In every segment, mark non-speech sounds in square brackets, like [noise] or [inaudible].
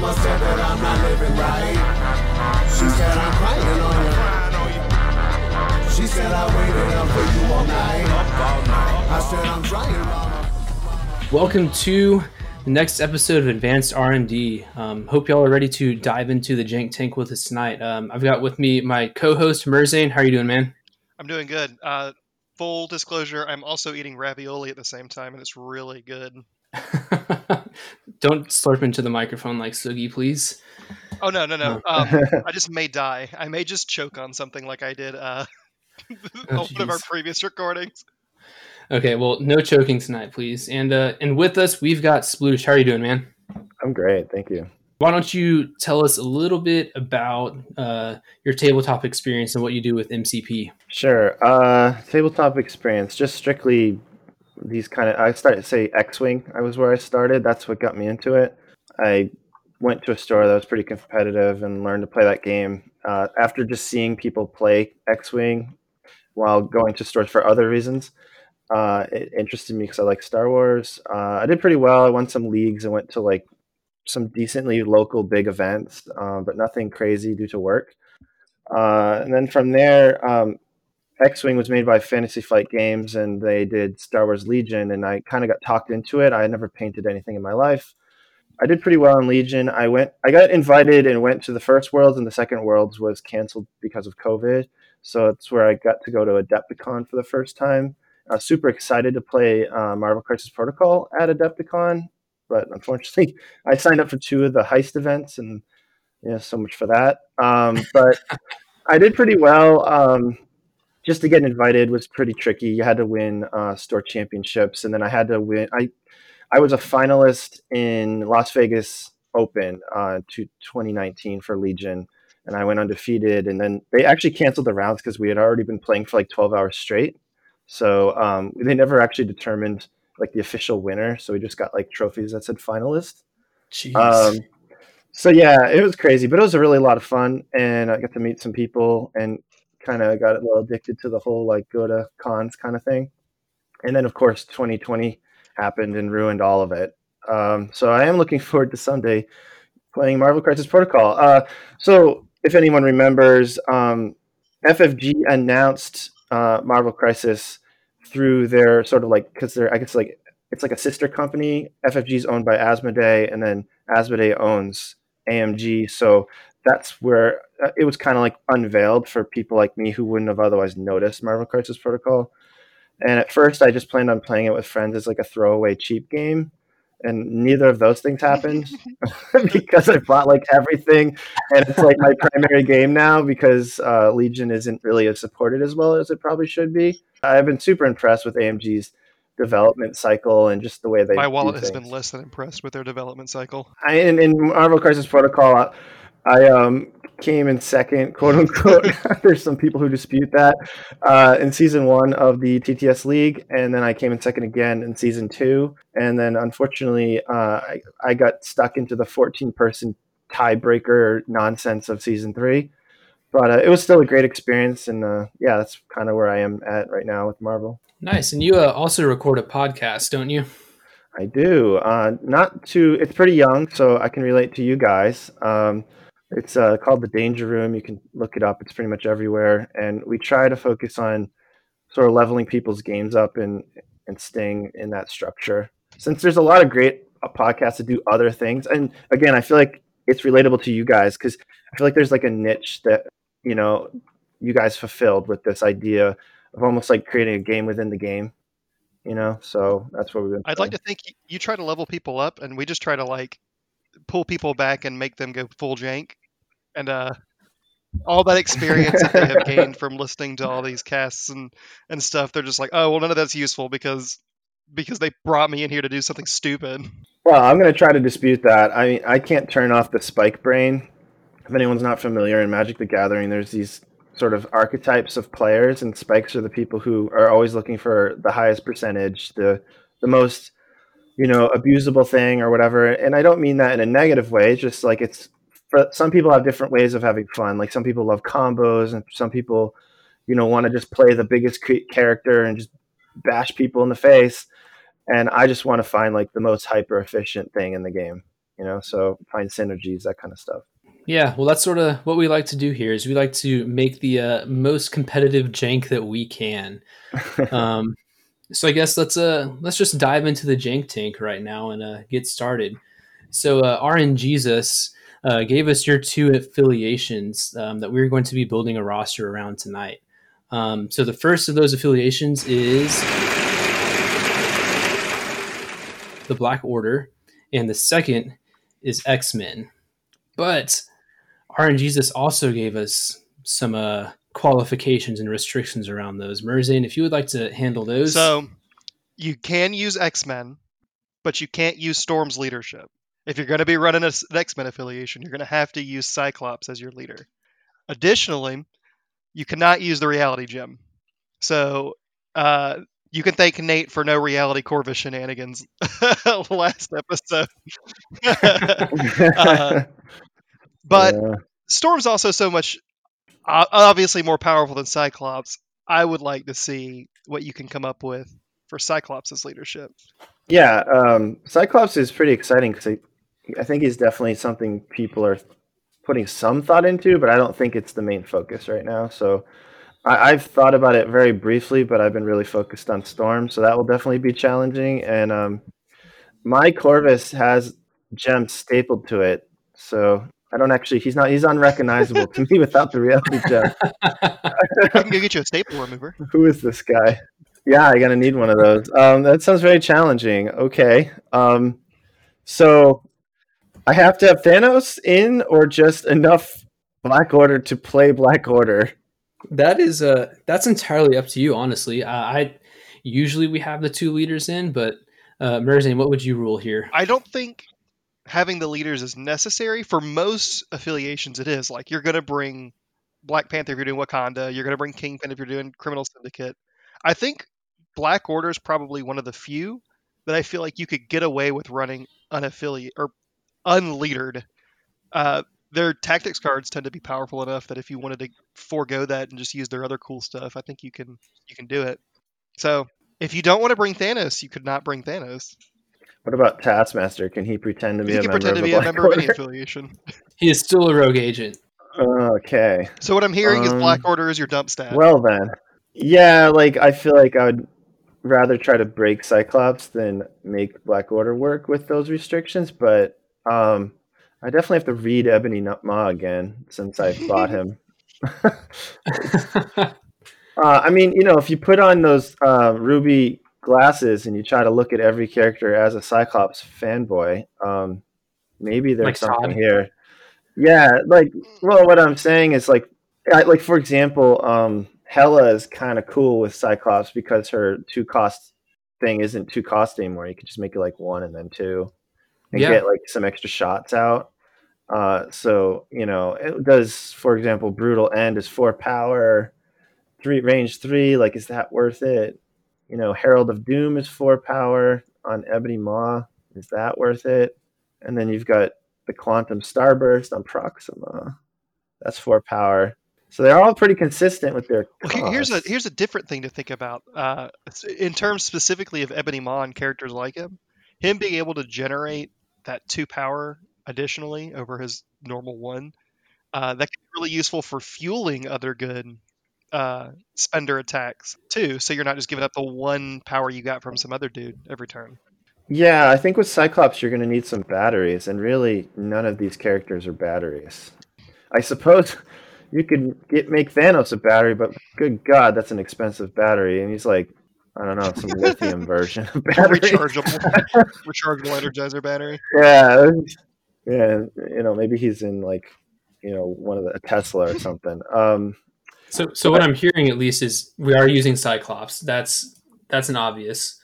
mama said that I'm not living right. She said I'm crying on you. She said I waited up for you all night. I said I'm trying, mama. Welcome to the next episode of Advanced R&D. Um, hope y'all are ready to dive into the jank tank with us tonight. Um, I've got with me my co-host Merzane. How are you doing, man? I'm doing good. Uh, full disclosure, I'm also eating ravioli at the same time, and it's really good. [laughs] Don't slurp into the microphone like Sugi, please. Oh no, no, no! [laughs] Um, I just may die. I may just choke on something like I did uh, [laughs] Oh, on one of our previous recordings. Okay, well, no choking tonight, please. And uh, and with us, we've got Sploosh. How are you doing, man? I'm great, thank you. Why don't you tell us a little bit about uh, your tabletop experience and what you do with MCP? Sure. Uh, tabletop experience, just strictly these kind of. I started say X-wing. I was where I started. That's what got me into it. I went to a store that was pretty competitive and learned to play that game. Uh, after just seeing people play X-wing while going to stores for other reasons, uh, it interested me because I like Star Wars. Uh, I did pretty well. I won some leagues and went to like some decently local big events, uh, but nothing crazy due to work. Uh, and then from there, um, X Wing was made by Fantasy Flight Games, and they did Star Wars Legion, and I kind of got talked into it. I had never painted anything in my life. I did pretty well in Legion. I went, I got invited and went to the first Worlds, and the second Worlds was canceled because of COVID. So it's where I got to go to Adepticon for the first time. I was super excited to play uh, Marvel Crisis Protocol at Adepticon, but unfortunately, [laughs] I signed up for two of the heist events, and yeah, so much for that. Um, but [laughs] I did pretty well. Um, just to get invited was pretty tricky. You had to win uh, store championships, and then I had to win. I I was a finalist in Las Vegas Open uh, to 2019 for Legion, and I went undefeated. And then they actually canceled the rounds because we had already been playing for like 12 hours straight. So um, they never actually determined like the official winner. So we just got like trophies that said finalist. Jeez. Um, so yeah, it was crazy, but it was a really lot of fun, and I got to meet some people and kind of got a little addicted to the whole like go to cons kind of thing. And then of course 2020 happened and ruined all of it. Um, so I am looking [laughs] forward to Sunday playing Marvel Crisis Protocol. Uh, so if anyone remembers, um, FFG announced uh, Marvel Crisis through their sort of like because they're I guess like it's like a sister company. FFG is owned by Asmodee, and then Asmodee owns AMG. So that's where it was kind of like unveiled for people like me who wouldn't have otherwise noticed Marvel Crisis Protocol. And at first, I just planned on playing it with friends as like a throwaway cheap game. And neither of those things happened [laughs] [laughs] because I bought like everything, and it's like my primary game now because uh, Legion isn't really as supported as well as it probably should be. I've been super impressed with AMG's development cycle and just the way they. My do wallet has been less than impressed with their development cycle. I, in, in Marvel Crisis Protocol, I, I um, came in second, quote unquote. [laughs] [laughs] There's some people who dispute that uh, in season one of the TTS League, and then I came in second again in season two, and then unfortunately, uh, I, I got stuck into the 14 person tiebreaker nonsense of season three. But uh, it was still a great experience, and uh, yeah, that's kind of where I am at right now with Marvel. nice. And you uh, also record a podcast, don't you? I do. Uh, not too. It's pretty young, so I can relate to you guys. Um, it's uh, called the Danger Room. You can look it up. It's pretty much everywhere, and we try to focus on sort of leveling people's games up and and staying in that structure. Since there's a lot of great uh, podcasts that do other things, and again, I feel like it's relatable to you guys because I feel like there's like a niche that you know you guys fulfilled with this idea of almost like creating a game within the game. You know, so that's what we've been. I'd like to think you try to level people up, and we just try to like pull people back and make them go full jank, and uh, all that experience that they have [laughs] gained from listening to all these casts and and stuff, they're just like, oh well, none of that's useful because because they brought me in here to do something stupid. Well, I'm going to try to dispute that. I mean, I can't turn off the spike brain. If anyone's not familiar in Magic the Gathering, there's these sort of archetypes of players, and spikes are the people who are always looking for the highest percentage, the the most, you know, abusable thing or whatever. And I don't mean that in a negative way. It's just like it's for some people have different ways of having fun. Like some people love combos, and some people, you know, want to just play the biggest character and just bash people in the face. And I just want to find like the most hyper efficient thing in the game. you know. So find synergies, that kind of stuff. Yeah, well, that's sort of what we like to do here. Is we like to make the uh, most competitive jank that we can. [laughs] um, so I guess let's uh let's just dive into the jank tank right now and uh, get started. So uh, RNGesus uh, gave us your two affiliations um, that we're going to be building a roster around tonight. Um, so the first of those affiliations is the Black Order, and the second is X Men. But RNGesus also gave us some uh, qualifications and restrictions around those. Merzane, if you would like to handle those. So you can use X Men, but you can't use Storm's leadership. If you're going to be running an X Men affiliation, you're going to have to use Cyclops as your leader. Additionally, you cannot use the reality gem. So uh, you can thank Nate for no reality Corvus shenanigans [laughs] last episode. [laughs] uh, but Yeah. Storm's also so much uh, obviously more powerful than Cyclops. I would like to see what you can come up with for Cyclops' leadership. Yeah, um, Cyclops is pretty exciting because I, think he's definitely something people are putting some thought into, but I don't think it's the main focus right now. So I, I've thought about it very briefly, but I've been really focused on Storm, so that will definitely be challenging. And um, my Corvus has gems stapled to it, so I don't actually. He's not. He's unrecognizable to me [laughs] without the reality gem. [laughs] I can go get you a staple remover. [laughs] Who is this guy? Yeah, I gotta need one of those. Um, that sounds very challenging. Okay. Um, so I have to have Thanos in, or just enough Black Order to play Black Order. That is uh that's entirely up to you, honestly. Uh, I usually we have the two leaders in, but uh, Merzane, what would you rule here? I don't think having the leaders is necessary for most affiliations. It is like you're going to bring Black Panther if you're doing Wakanda. You're going to bring Kingpin if you're doing Criminal Syndicate. I think Black Order is probably one of the few that I feel like you could get away with running unaffiliate or unleadered. Uh, their tactics cards tend to be powerful enough that if you wanted to forego that and just use their other cool stuff, I think you can you can do it. So if you don't want to bring Thanos, you could not bring Thanos. What about Taskmaster? Can he pretend to be He a can member pretend of to the be a Black member of any affiliation. [laughs] He is still a rogue agent. Okay. So what I'm hearing is Um, Black Order is your dump stat. Well then, yeah. Like I feel like I would rather try to break Cyclops than make Black Order work with those restrictions. But um, I definitely have to read Ebony Maw again since I bought him. [laughs] [laughs] Uh, I mean, you know, if you put on those uh, ruby glasses and you try to look at every character as a Cyclops fanboy, um, maybe there's Like something Todd. here. Yeah, like, well, what I'm saying is like, I, like for example, um, Hela is kind of cool with Cyclops because her two cost thing isn't two cost anymore. You can just make it like one and then two, and Yeah. get like some extra shots out. Uh, so you know, it does, for example, brutal end is four power, three range three. Like, is that worth it? You know, Herald of Doom is four power on Ebony Maw. Is that worth it? And then you've got the Quantum Starburst on Proxima. That's four power. So they're all pretty consistent with their. Well, here's a here's a different thing to think about. Uh, in terms specifically of Ebony Maw and characters like him, him being able to generate that two power additionally over his normal one, uh, that can be really useful for fueling other good uh, spender attacks too. So you're not just giving up the one power you got from some other dude every turn. Yeah, I think with Cyclops you're going to need some batteries, and really none of these characters are batteries. I suppose [laughs] you could get make Thanos a battery, but good God, that's an expensive battery, and he's like, I don't know, [laughs] some lithium version. Rechargeable, [laughs] rechargeable energizer battery. Yeah, yeah, you know, maybe he's in like, you know, one of the a Tesla or something. Um, So, so what I'm hearing at least is we are using Cyclops. That's that's an obvious,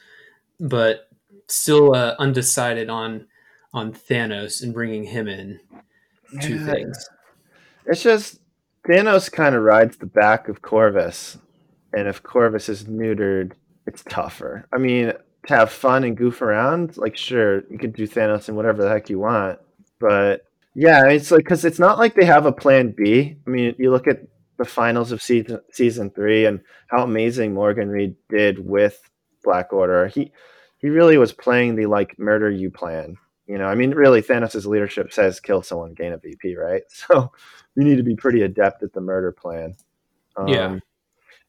but still uh, undecided on on Thanos and bringing him in. Two Yeah. things. It's just Thanos kind of rides the back of Corvus, and if Corvus is neutered, it's tougher. I mean, to have fun and goof around, like sure you could do Thanos and whatever the heck you want, but yeah, it's like because it's not like they have a plan B. I mean, you look at the finals of season season three and how amazing Morgan Reed did with Black Order. He he really was playing the like murder you plan. You know, I mean, really, Thanos' leadership says kill someone, gain a VP, right? [laughs] So you need to be pretty adept at the murder plan. Um, Yeah.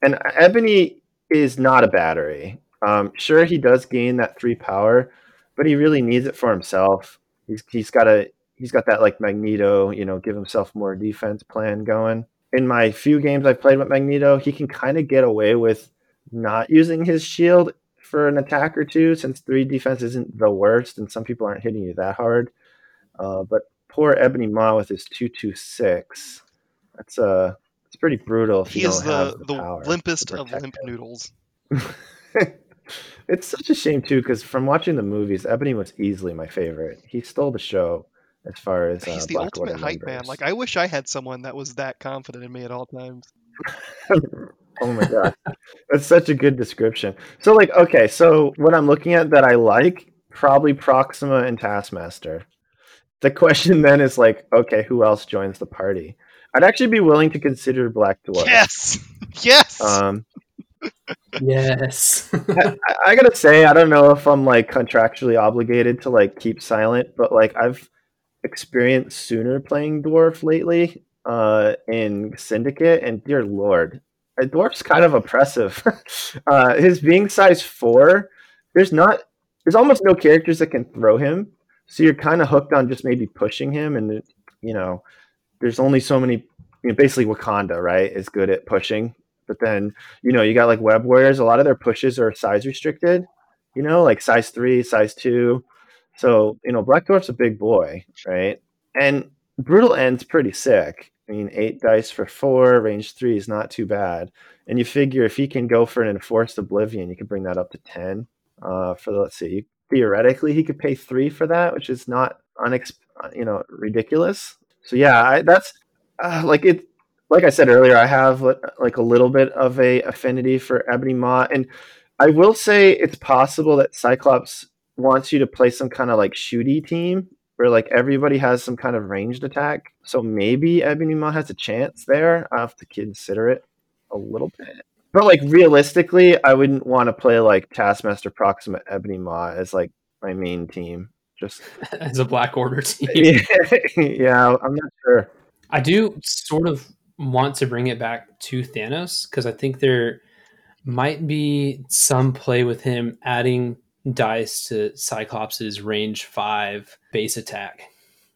And Ebony is not a battery. Um, sure, he does gain that three power, but he really needs it for himself. He's he's got a he's got that like Magneto, you know, give himself more defense plan going. In my few games I've played with Magneto, he can kind of get away with not using his shield for an attack or two, since three defense isn't the worst, and some people aren't hitting you that hard. Uh, but poor Ebony Maw with his two two six, that's uh, it's pretty brutal. If He you is the have the, the limpest of limp him. noodles. [laughs] it's such a shame too, because from watching the movies, Ebony was easily my favorite. He stole the show as far as uh, He's the ultimate hype man. Like I wish I had someone that was that confident in me at all times. [laughs] oh my god, that's such a good description. So, like, okay, so what I'm looking at that I like probably Proxima and Taskmaster. The question [laughs] then is like, okay, who else joins the party? I'd actually be willing to consider Black Dwarf. Yes, [laughs] yes. Um, Yes. [laughs] I, I gotta say, I don't know if I'm like contractually obligated to like keep silent, but like I've experienced sooner playing dwarf lately uh, in Syndicate, and dear lord, a dwarf's kind of oppressive. [laughs] uh, his being size four, there's not, there's almost no characters that can throw him, so you're kind of hooked on just maybe pushing him, and you know, there's only so many. You know, basically, Wakanda, right, is good at pushing, but then you know, you got like web warriors. A lot of their pushes are size restricted. You know, like size three, size two. So you know, Black Dwarf's a big boy, right? And brutal end's pretty sick. I mean, eight dice for four, range three is not too bad. And you figure if he can go for an enforced oblivion, you can bring that up to ten. Uh, for the, let's see, theoretically he could pay three for that, which is not unex, you know, ridiculous. So yeah, I, that's uh, like it like I said earlier, I have like a little bit of a affinity for Ebony Maw, and I will say it's possible that Cyclops wants you to play some kind of like shooty team where like everybody has some kind of ranged attack. So maybe Ebony Maw has a chance there. I have to consider it a little bit. But like realistically, I wouldn't want to play like Taskmaster Proxima Ebony Maw as like my main team. Just [laughs] As a Black Order team. [laughs] yeah, I'm not sure. I do sort of want to bring it back to Thanos because I think there might be some play with him adding dice to Cyclops's range five base attack,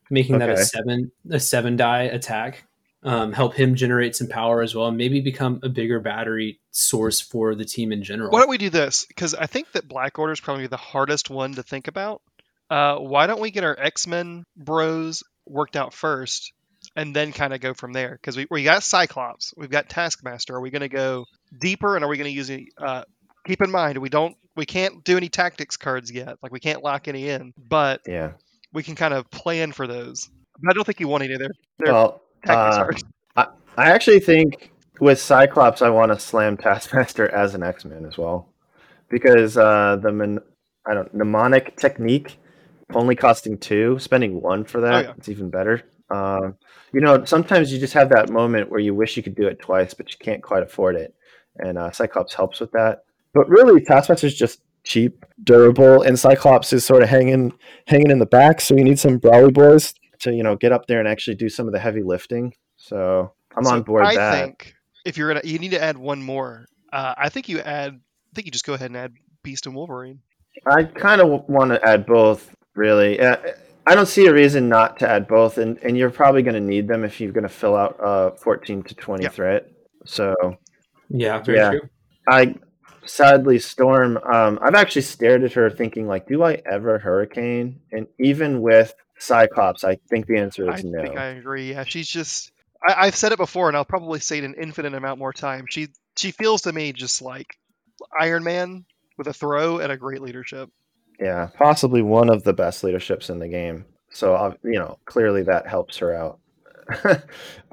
making that a seven a seven die attack. Um, help him generate some power as well, and maybe become a bigger battery source for the team in general. Why don't we do this? Because I think that Black Order is probably the hardest one to think about. Uh, why don't we get our X Men bros worked out first, and then kind of go from there? Because we, we got Cyclops, we've got Taskmaster. Are we going to go deeper, and are we going to use any? Uh, keep in mind, we don't, we can't do any tactics cards yet. Like we can't lock any in, but Yeah. we can kind of plan for those. I don't think you want any of their, their Well, tactics uh, cards. I actually think with Cyclops, I want to slam Taskmaster as an X Men as well, because uh, the mon- I don't mnemonic technique only costing two, spending one for that, yeah. it's even better. Um, you know, sometimes you just have that moment where you wish you could do it twice, but you can't quite afford it, and uh, Cyclops helps with that. But really, Taskmaster's just cheap, durable, and Cyclops is sort of hanging hanging in the back. So you need some Brawly boys to you know get up there and actually do some of the heavy lifting. So I'm So on board I that. think if you're gonna, you need to add one more. Uh, I think you add. I think you just go ahead and add Beast and Wolverine. I kind of want to add both, really. Uh, I don't see a reason not to add both, and, and you're probably going to need them if you're going to fill out a 14 to 20 Yeah. threat. So yeah, very Yeah. true. I sadly Storm. Um, I've actually stared at her, thinking like, do I ever Hurricane? And even with Cyclops, I think the answer I is no. think I agree. Yeah, she's just. I, I've said it before, and I'll probably say it an infinite amount more time. She she feels to me just like Iron Man with a throw and a great leadership. Yeah, possibly one of the best leaderships in the game. So you know, clearly that helps her out. [laughs] I,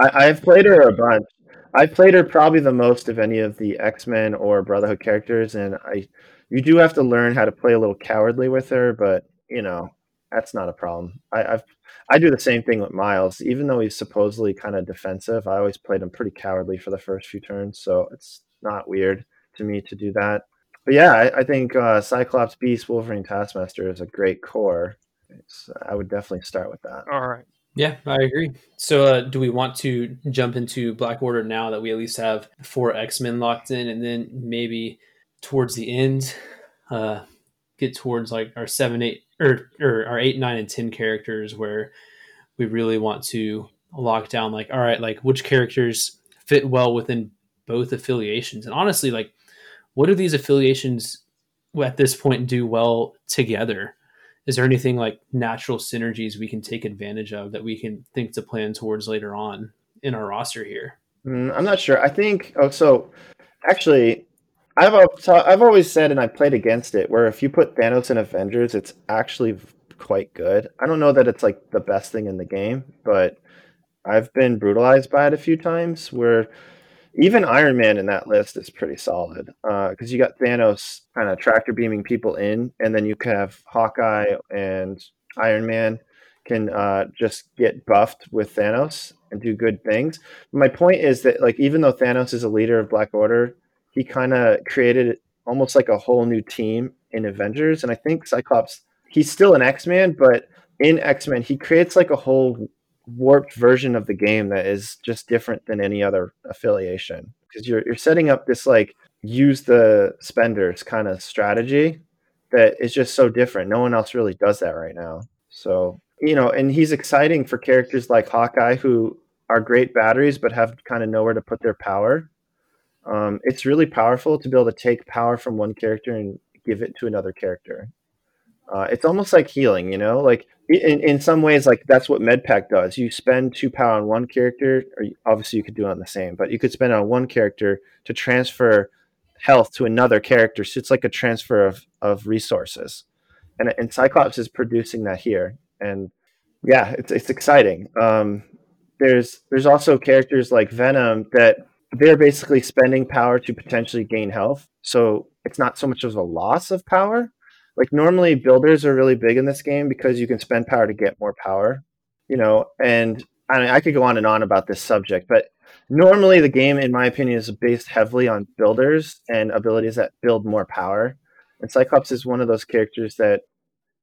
I've played her a bunch. I've played her probably the most of any of the X Men or Brotherhood characters, and I, you do have to learn how to play a little cowardly with her, but you know that's not a problem. I, I've I do the same thing with Miles, even though he's supposedly kind of defensive. I always played him pretty cowardly for the first few turns, so it's not weird to me to do that. But yeah, I, I think uh, Cyclops, Beast, Wolverine, Taskmaster is a great core. So I would definitely start with that. All right. Yeah, I agree. So, uh, do we want to jump into Black Order now that we at least have four X Men locked in, and then maybe towards the end, uh, get towards like our seven, eight, or, or our eight, nine, and ten characters where we really want to lock down, like, all right, like which characters fit well within both affiliations, and honestly, like, what do these affiliations at this point do well together? is there anything like natural synergies we can take advantage of that we can think to plan towards later on in our roster here? Mm, I'm not sure. I think. Oh, so actually, I've I've always said, and I played against it, where if you put Thanos in Avengers, it's actually quite good. I don't know that it's like the best thing in the game, but I've been brutalized by it a few times. Where even Iron Man in that list is pretty solid because uh, you got Thanos kind of tractor beaming people in, and then you have Hawkeye and Iron Man can uh, just get buffed with Thanos and do good things. My point is that like even though Thanos is a leader of Black Order, he kind of created almost like a whole new team in Avengers, and I think Cyclops he's still an X Man, but in X Men he creates like a whole warped version of the game that is just different than any other affiliation because you're you're setting up this like use the spenders kind of strategy that is just so different. No one else really does that right now. So, you know, and he's exciting for characters like Hawkeye who are great batteries but have kind of nowhere to put their power. Um, it's really powerful to be able to take power from one character and give it to another character. Uh, it's almost like healing, you know, like in, in some ways, like that's what MedPack does. You spend two power on one character, or obviously you could do it on the same, but you could spend on one character to transfer health to another character. So it's like a transfer of, of resources. And, and Cyclops is producing that here. And yeah, it's, it's exciting. Um, there's, there's also characters like Venom that they're basically spending power to potentially gain health. So it's not so much of a loss of power, like normally builders are really big in this game because you can spend power to get more power, you know, and I mean, I could go on and on about this subject, but normally the game, in my opinion, is based heavily on builders and abilities that build more power. And Cyclops is one of those characters that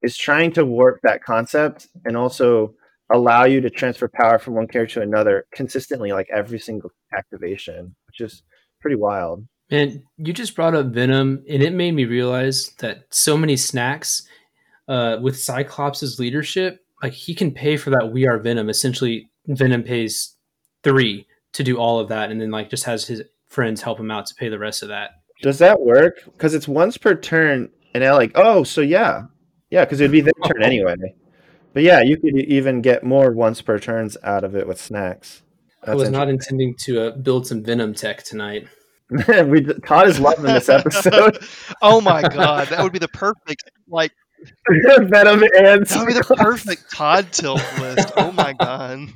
is trying to warp that concept and also allow you to transfer power from one character to another consistently, like every single activation, which is pretty wild. And you just brought up Venom, and it made me realize that so many snacks uh, with Cyclops' leadership, like he can pay for that. We are Venom. Essentially, Venom pays three to do all of that, and then like just has his friends help him out to pay the rest of that. Does that work? Because it's once per turn, and they're like, oh, so yeah, yeah, because it'd be their turn anyway. But yeah, you could even get more once per turns out of it with snacks. That's I was not intending to uh, build some Venom tech tonight. [laughs] we Todd is loving this episode. [laughs] oh my god, that would be the perfect like [laughs] Venom and that would be the perfect Todd tilt list. Oh my god.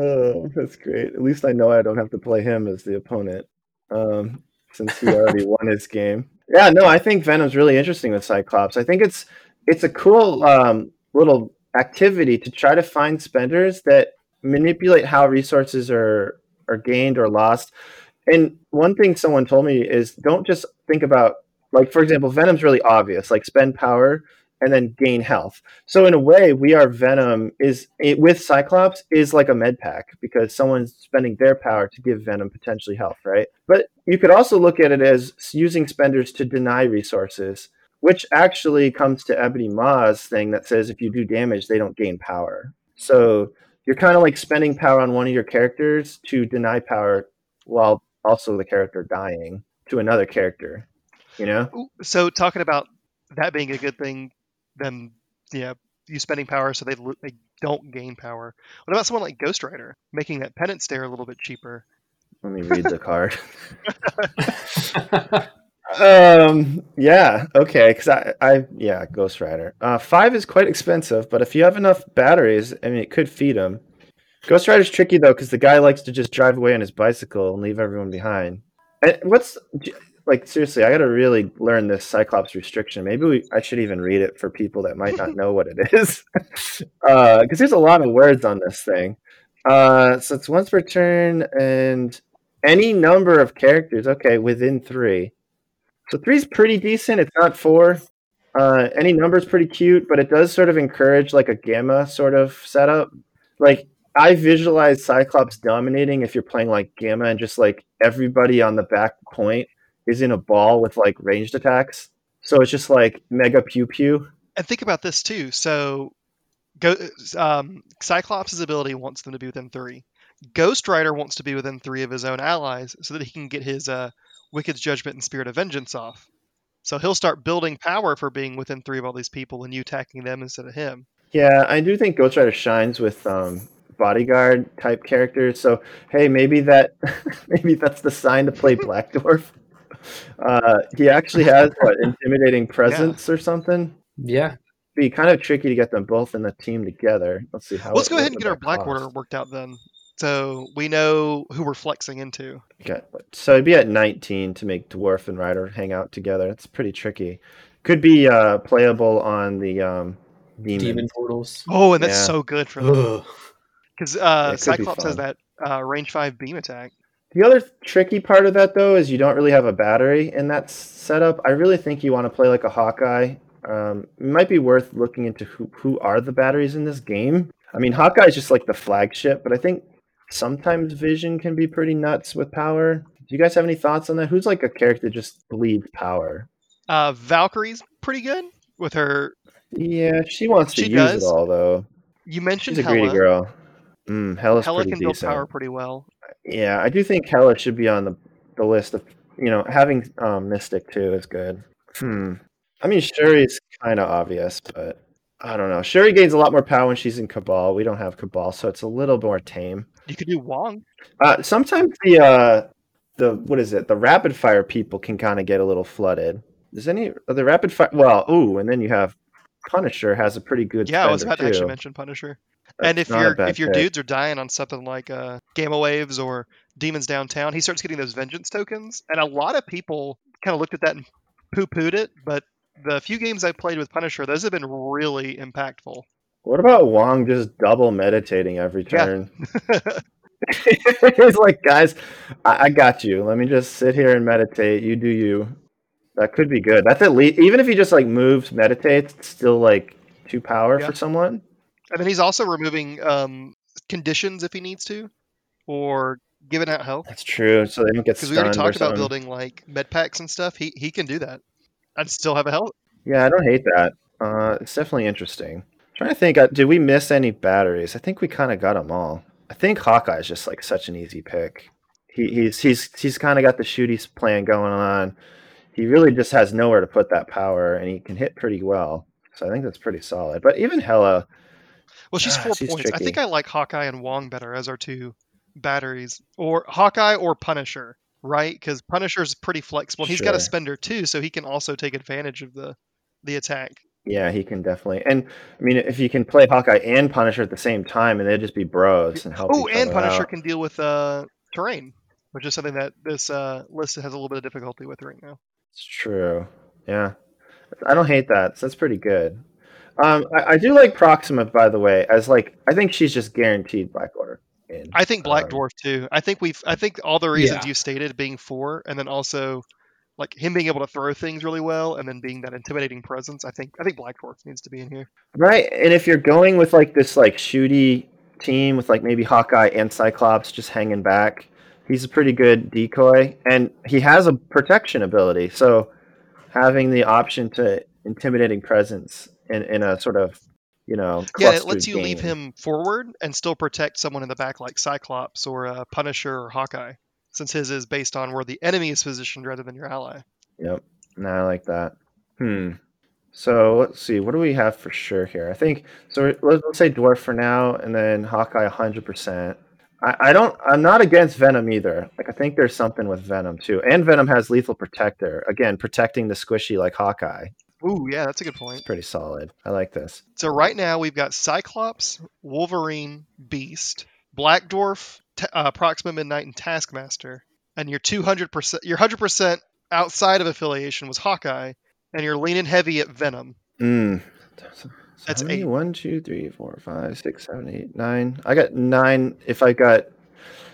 Oh, that's great. At least I know I don't have to play him as the opponent, um, since he already won his game. Yeah, no, I think Venom's really interesting with Cyclops. I think it's it's a cool um, little activity to try to find spenders that manipulate how resources are are gained or lost and one thing someone told me is don't just think about like for example venom's really obvious like spend power and then gain health. So in a way we are venom is with cyclops is like a med pack because someone's spending their power to give venom potentially health right? But you could also look at it as using spenders to deny resources which actually comes to ebony maw's thing that says if you do damage they don't gain power. So you're kind of like spending power on one of your characters to deny power while also the character dying to another character. You know. So talking about that being a good thing, then yeah, you spending power so they they don't gain power. What about someone like Ghost Rider making that penance stare a little bit cheaper? Let me read the card. [laughs] um. Yeah. Okay. Because I, I, yeah, Ghost Rider. Uh, five is quite expensive, but if you have enough batteries, I mean, it could feed them. Ghost Rider's tricky though because the guy likes to just drive away on his bicycle and leave everyone behind. And what's like seriously? I got to really learn this Cyclops restriction. Maybe we, I should even read it for people that might not [laughs] know what it is, because [laughs] uh, there's a lot of words on this thing. Uh, so it's once per turn and any number of characters. Okay, within three. So three is pretty decent. It's not four. Uh, any number is pretty cute, but it does sort of encourage like a gamma sort of setup. Like I visualize Cyclops dominating if you're playing like gamma and just like everybody on the back point is in a ball with like ranged attacks. So it's just like mega pew pew. And think about this too. So, go, um, Cyclops' ability wants them to be within three. Ghost Rider wants to be within three of his own allies so that he can get his uh, Wicked's Judgment and Spirit of Vengeance off. So he'll start building power for being within three of all these people and you attacking them instead of him. Yeah, I do think Ghost Rider shines with um, bodyguard type characters. So hey, maybe that [laughs] maybe that's the sign to play Black [laughs] Dwarf. Uh, he actually has what intimidating [laughs] presence or something. Yeah. Be kind of tricky to get them both in the team together. Let's see how. Let's go ahead and get our Black cost? Order worked out then. So we know who we're flexing into. Okay, so it'd be at 19 to make Dwarf and Rider hang out together. It's pretty tricky. Could be uh, playable on the um, Demon. Demon portals. Oh, and that's Yeah. so good for [sighs] them. Ugh. Because uh, it be Cyclops has that uh, range 5 beam attack. The other tricky part of that, though, is you don't really have a battery in that setup. I really think you want to play like a Hawkeye. Um, it might be worth looking into who, who are the batteries in this game. I mean, Hawkeye is just like the flagship, but I think sometimes Vision can be pretty nuts with power. Do you guys have any thoughts on that? Who's like a character that just bleeds power? Uh, Valkyrie's pretty good with her. Yeah, she wants to She use it all, though. You mentioned She's a greedy girl. Mm, pretty can build decent. power pretty well. Yeah, I do think Hela should be on the, the list of you know having um, Mystic too is good. Hmm. I mean, Shuri's kind of obvious, but I don't know. Shuri gains a lot more power when she's in Cabal. We don't have Cabal, so it's a little more tame. You could do Wong. Uh, sometimes the uh, the what is it? The rapid fire people can kind of get a little flooded. Is any the rapid fire? Well, ooh, and then you have Punisher has a pretty good. Yeah, I was about to actually mention Punisher. And if your if your dudes are dying on something like uh, Gamma Waves or Demons Downtown, he starts getting those Vengeance tokens. And a lot of people kind of looked at that and poo pooed it, but the few games I played with Punisher, those have been really impactful. What about Wong just double meditating every Yeah. turn? [laughs] [laughs] He's like, guys, I, I got you. Let me just sit here and meditate. You do you. That could be good. That's at least even if he just like moves, meditates, it's still like two power Yeah. for someone. And then he's also removing um, conditions if he needs to, or giving out health. That's true. So they don't get Because we already talked about building like med packs and stuff. He he can do that. I'd still have a health. Yeah, I don't hate that. Uh, it's definitely interesting. trying to think, uh, did we miss any batteries? I think we kind of got them all. I think Hawkeye is just like such an easy pick. He, he's he's he's kind of got the shooty plan going on. He really just has nowhere to put that power, and he can hit pretty well. So I think that's pretty solid. But even Hela, Well, she's Ah, four she's points. I think. I like Hawkeye and Wong better as our two batteries, or Hawkeye or Punisher, right? Because Punisher's pretty flexible. He's got a spender too, so he can also take advantage of the the attack. yeah, he can definitely. And I mean, if you can play Hawkeye and Punisher at the same time, and they'd just be bros and help. Oh, and Punisher out. can deal with uh, terrain, which is something that this uh, list has a little bit of difficulty with right now. It's true. Yeah. I don't hate that. So that's pretty good. Um, I, I do like Proxima, by the way, as like I think she's just guaranteed Black Order. In. I think Black Um, Dwarf too. I think we've. I think all the reasons Yeah. you stated being four, and then also like him being able to throw things really well, and then being that intimidating presence. I think. I think Black Dwarf needs to be in here. Right, and if you're going with like this like shooty team with like maybe Hawkeye and Cyclops just hanging back, he's a pretty good decoy, and he has a protection ability. So having the option to intimidating presence in, in a sort of you know Yeah, it lets you leave him forward and still protect someone in the back, like Cyclops or uh, Punisher or Hawkeye, since his is based on where the enemy is positioned rather than your ally. Yep. No, I like that. Hmm. So let's see. What do we have for sure here? I think so. Let's, let's say dwarf for now, and then Hawkeye 100. percent I, I don't. I'm not against Venom either. Like I think there's something with Venom too, and Venom has lethal protector. Again, protecting the squishy like Hawkeye. Ooh, yeah, that's a good point. Pretty solid. I like this. So right now we've got Cyclops, Wolverine, Beast, Black Dwarf, T- uh, Proxima Midnight, and Taskmaster. And your 200%, your 100% outside of affiliation was Hawkeye, and you're leaning heavy at Venom. Mm. So, That's eight. One, two, three, four, five, six, seven, eight, nine. I got nine. If I got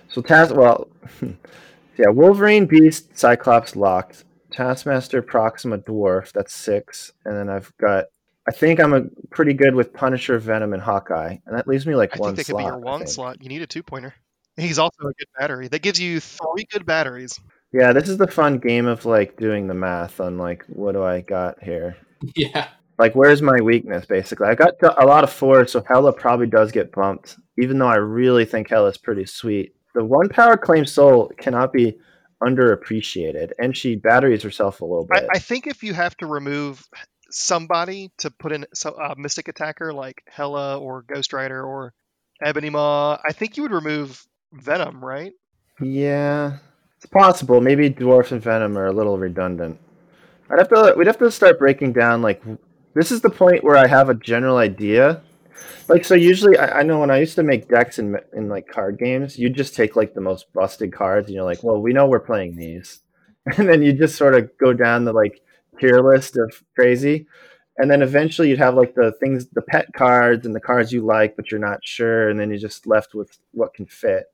so task. Well, [laughs] yeah. Wolverine, Beast, Cyclops locked. Taskmaster, Proxima, Dwarf. That's six, and then I've got. I think I'm a pretty good with Punisher, Venom, and Hawkeye, and that leaves me like I one think that slot. could be your I Wong think. slot. You need a two pointer. He's also a good battery. That gives you three good batteries. Yeah, this is the fun game of like doing the math on like what do I got here. [laughs] Yeah. Like where's my weakness? Basically, I got a lot of fours, so Hela probably does get bumped. Even though I really think Hela's pretty sweet. The one power claim soul cannot be underappreciated, and she batteries herself a little bit. I think if you have to remove somebody to put in so, uh, Mystic Attacker like Hela or Ghost Rider or Ebony Maw, I think you would remove Venom, right? Yeah, it's possible. Maybe Dwarf and Venom are a little redundant. I'd have to. We'd have to start breaking down. Like, this is the point where I have a general idea. Like, so usually, I, I know when I used to make decks in in like card games, you just take like the most busted cards, and you're like, well, we know we're playing these, [laughs] and then you just sort of go down the like tier list of crazy, and then eventually you'd have like the things, the pet cards, and the cards you like, but you're not sure, and then you're just left with what can fit.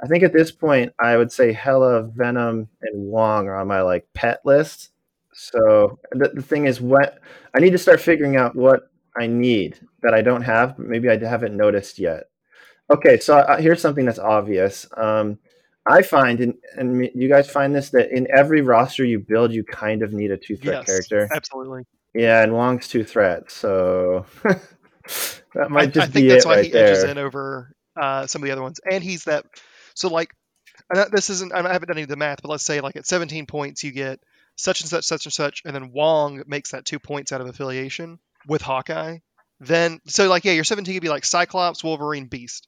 I think at this point, I would say Hela, Venom, and Wong are on my like pet list. So the, the thing is, what I need to start figuring out what I need that I don't have, but maybe I haven't noticed yet. Okay, so uh, here's something that's obvious. Um, I find, and, and you guys find this, that in every roster you build, you kind of need a two threat Yes, character. absolutely. Yeah, and Wong's two threats, so [laughs] that might I, just I think be that's it why right he edges in over uh, some of the other ones, and he's that. So like, this isn't. I haven't done any of the math, but let's say like at 17 points you get such and such, such and such, and then Wong makes that two points out of affiliation with Hawkeye. Then so like yeah, your 17 could be like Cyclops, Wolverine, Beast.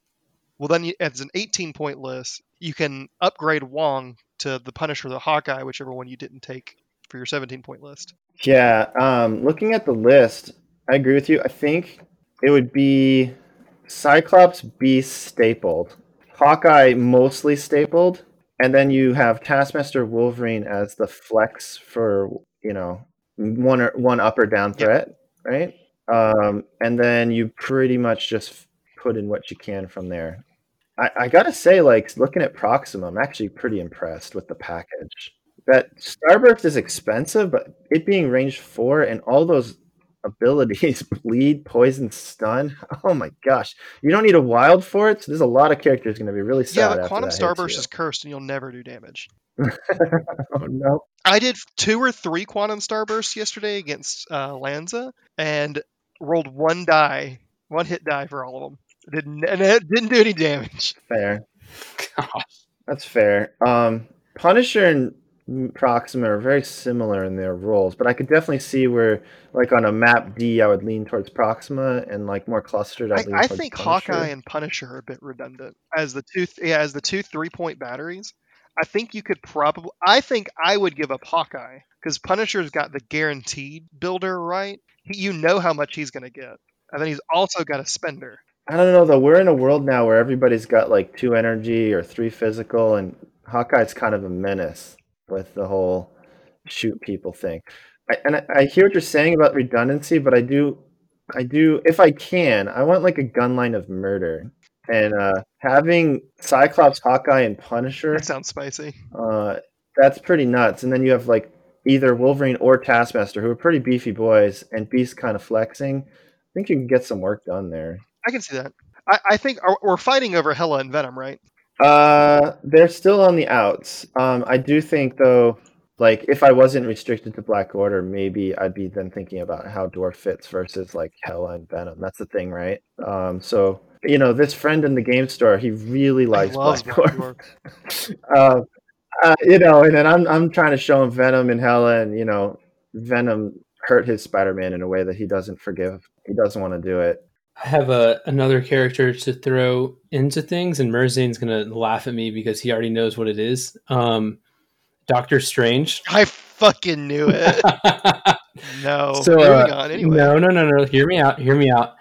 Well, then you, as an 18 point list, you can upgrade Wong to the Punisher, the Hawkeye, whichever one you didn't take for your 17 point list. Yeah, um, looking at the list, I agree with you. I think it would be Cyclops, Beast stapled, Hawkeye mostly stapled, and then you have Taskmaster, Wolverine as the flex for you know one or one up or down Yep. Right? Um, and then you pretty much just put in what you can from there. I, I gotta say, like looking at Proxima, I'm actually pretty impressed with the package. That Starburst is expensive, but it being range four and all those abilities [laughs] bleed, poison, stun. Oh my gosh. You don't need a wild for it, so there's a lot of characters going to be really sad. Yeah, but Quantum Starburst is cursed, and you'll never do damage. [laughs] oh no. I did two or three quantum starbursts yesterday against uh, Lanza, and rolled one die, one hit die for all of them. Didn't and it didn't do any damage. Fair. Gosh. That's fair. Um, Punisher and Proxima are very similar in their roles, but I could definitely see where, like on a map D, I would lean towards Proxima, and like more clustered, I, I'd lean I think Punisher. Hawkeye and Punisher are a bit redundant as the two yeah, as the two three point batteries. I think you could probably. I think I would give up Hawkeye because Punisher's got the guaranteed builder right. He, you know how much he's going to get, and then he's also got a spender. I don't know though. We're in a world now where everybody's got like two energy or three physical, and Hawkeye's kind of a menace with the whole shoot people thing. I, and I, I hear what you're saying about redundancy, but I do, I do, if I can, I want like a gun line of murder, and uh, having Cyclops, Hawkeye, and Punisher. That sounds spicy. Uh, that's pretty nuts. And then you have like either Wolverine or Taskmaster, who are pretty beefy boys, and Beast kind of flexing. I think you can get some work done there. I can see that. I, I think are- we're fighting over Hela and Venom, right? Uh, they're still on the outs. Um, I do think though, like if I wasn't restricted to Black Order, maybe I'd be then thinking about how Dwarf fits versus like Hela and Venom. That's the thing, right? Um, so you know, this friend in the game store, he really likes he loves Black Black Order. Dwarf. uh, uh, you know, and then I'm I'm trying to show him Venom and Hela, and you know, Venom hurt his Spider-Man in a way that he doesn't forgive. He doesn't want to do it. I have a, another character to throw into things, and Merzane's going to laugh at me because he already knows what it is. Um, Doctor Strange. I fucking knew it. [laughs] No. So, uh, on. Anyway. No, no, no, no. Hear me out. Hear me out.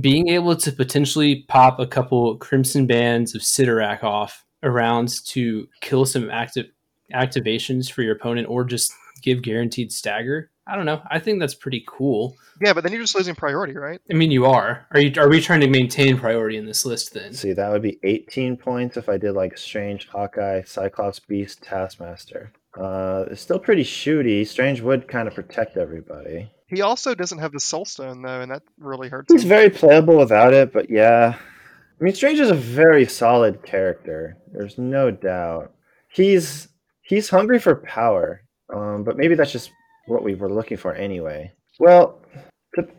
Being able to potentially pop a couple crimson bands of Cyttorak off around to kill some active activations for your opponent, or just give guaranteed stagger. I don't know. I think that's pretty cool. Yeah, but then you're just losing priority, right? I mean, you are. Are you? Are we trying to maintain priority in this list then? See, that would be 18 points if I did like Strange, Hawkeye, Cyclops, Beast, Taskmaster. Uh, it's still pretty shooty. Strange would kind of protect everybody. He also doesn't have the Soul Stone though, and that really hurts. He's him. very playable without it, but yeah. I mean, Strange is a very solid character. There's no doubt. He's he's hungry for power, um, but maybe that's just what we were looking for anyway. Well,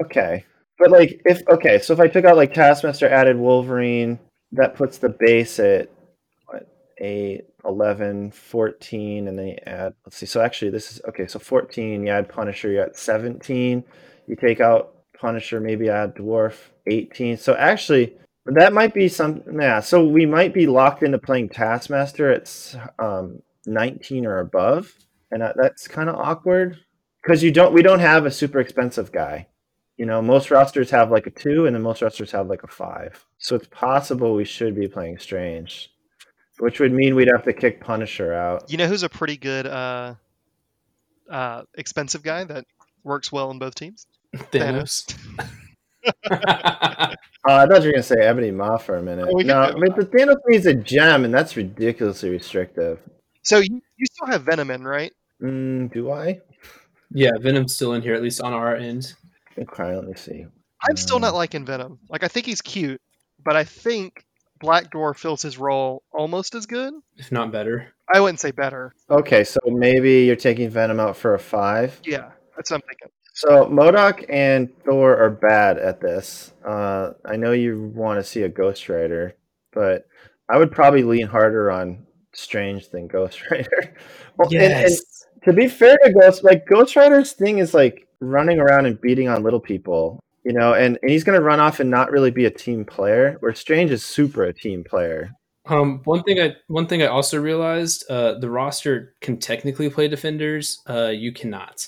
okay, but like if okay, so if I took out like Taskmaster, added Wolverine, that puts the base at 8, 11, 14, and then you add. Let's see. So actually, this is okay. So 14, you add Punisher, you add 17. You take out Punisher, maybe add Dwarf, 18. So actually, that might be some. Yeah. So we might be locked into playing Taskmaster at um, 19 or above, and that's kind of awkward because you don't. We don't have a super expensive guy. You know, most rosters have like a two, and then most rosters have like a five. So it's possible we should be playing Strange, which would mean we'd have to kick Punisher out. You know who's a pretty good uh, uh, expensive guy that works well in both teams? [laughs] Thanos. [laughs] Uh, I thought you were gonna say Ebony Maw for a minute. Oh, we can no, I mean, but Thanos needs a gem, and that's ridiculously restrictive. So you, you still have Venom in, right? Mm, do I? yeah, Venom's still in here, at least on our end. Okay, let me see. I'm still not Mm. liking Venom. Like I think he's cute, but I think Black Dwarf fills his role almost as good. If not better. I wouldn't say better. Okay, so maybe you're taking Venom out for a five. Yeah, that's what I'm thinking. So MODOK and Thor are bad at this. Uh, I know you want to see a Ghost Rider, but I would probably lean harder on Strange than Ghost [laughs] Rider. Well, and- and Yes. to be fair to Ghost, like Ghost Rider's thing is like running around and beating on little people, you know, and, and he's gonna run off and not really be a team player. Where Strange is super a team player. Um, one thing I one thing I also realized, uh, the roster can technically play defenders. Uh, you cannot.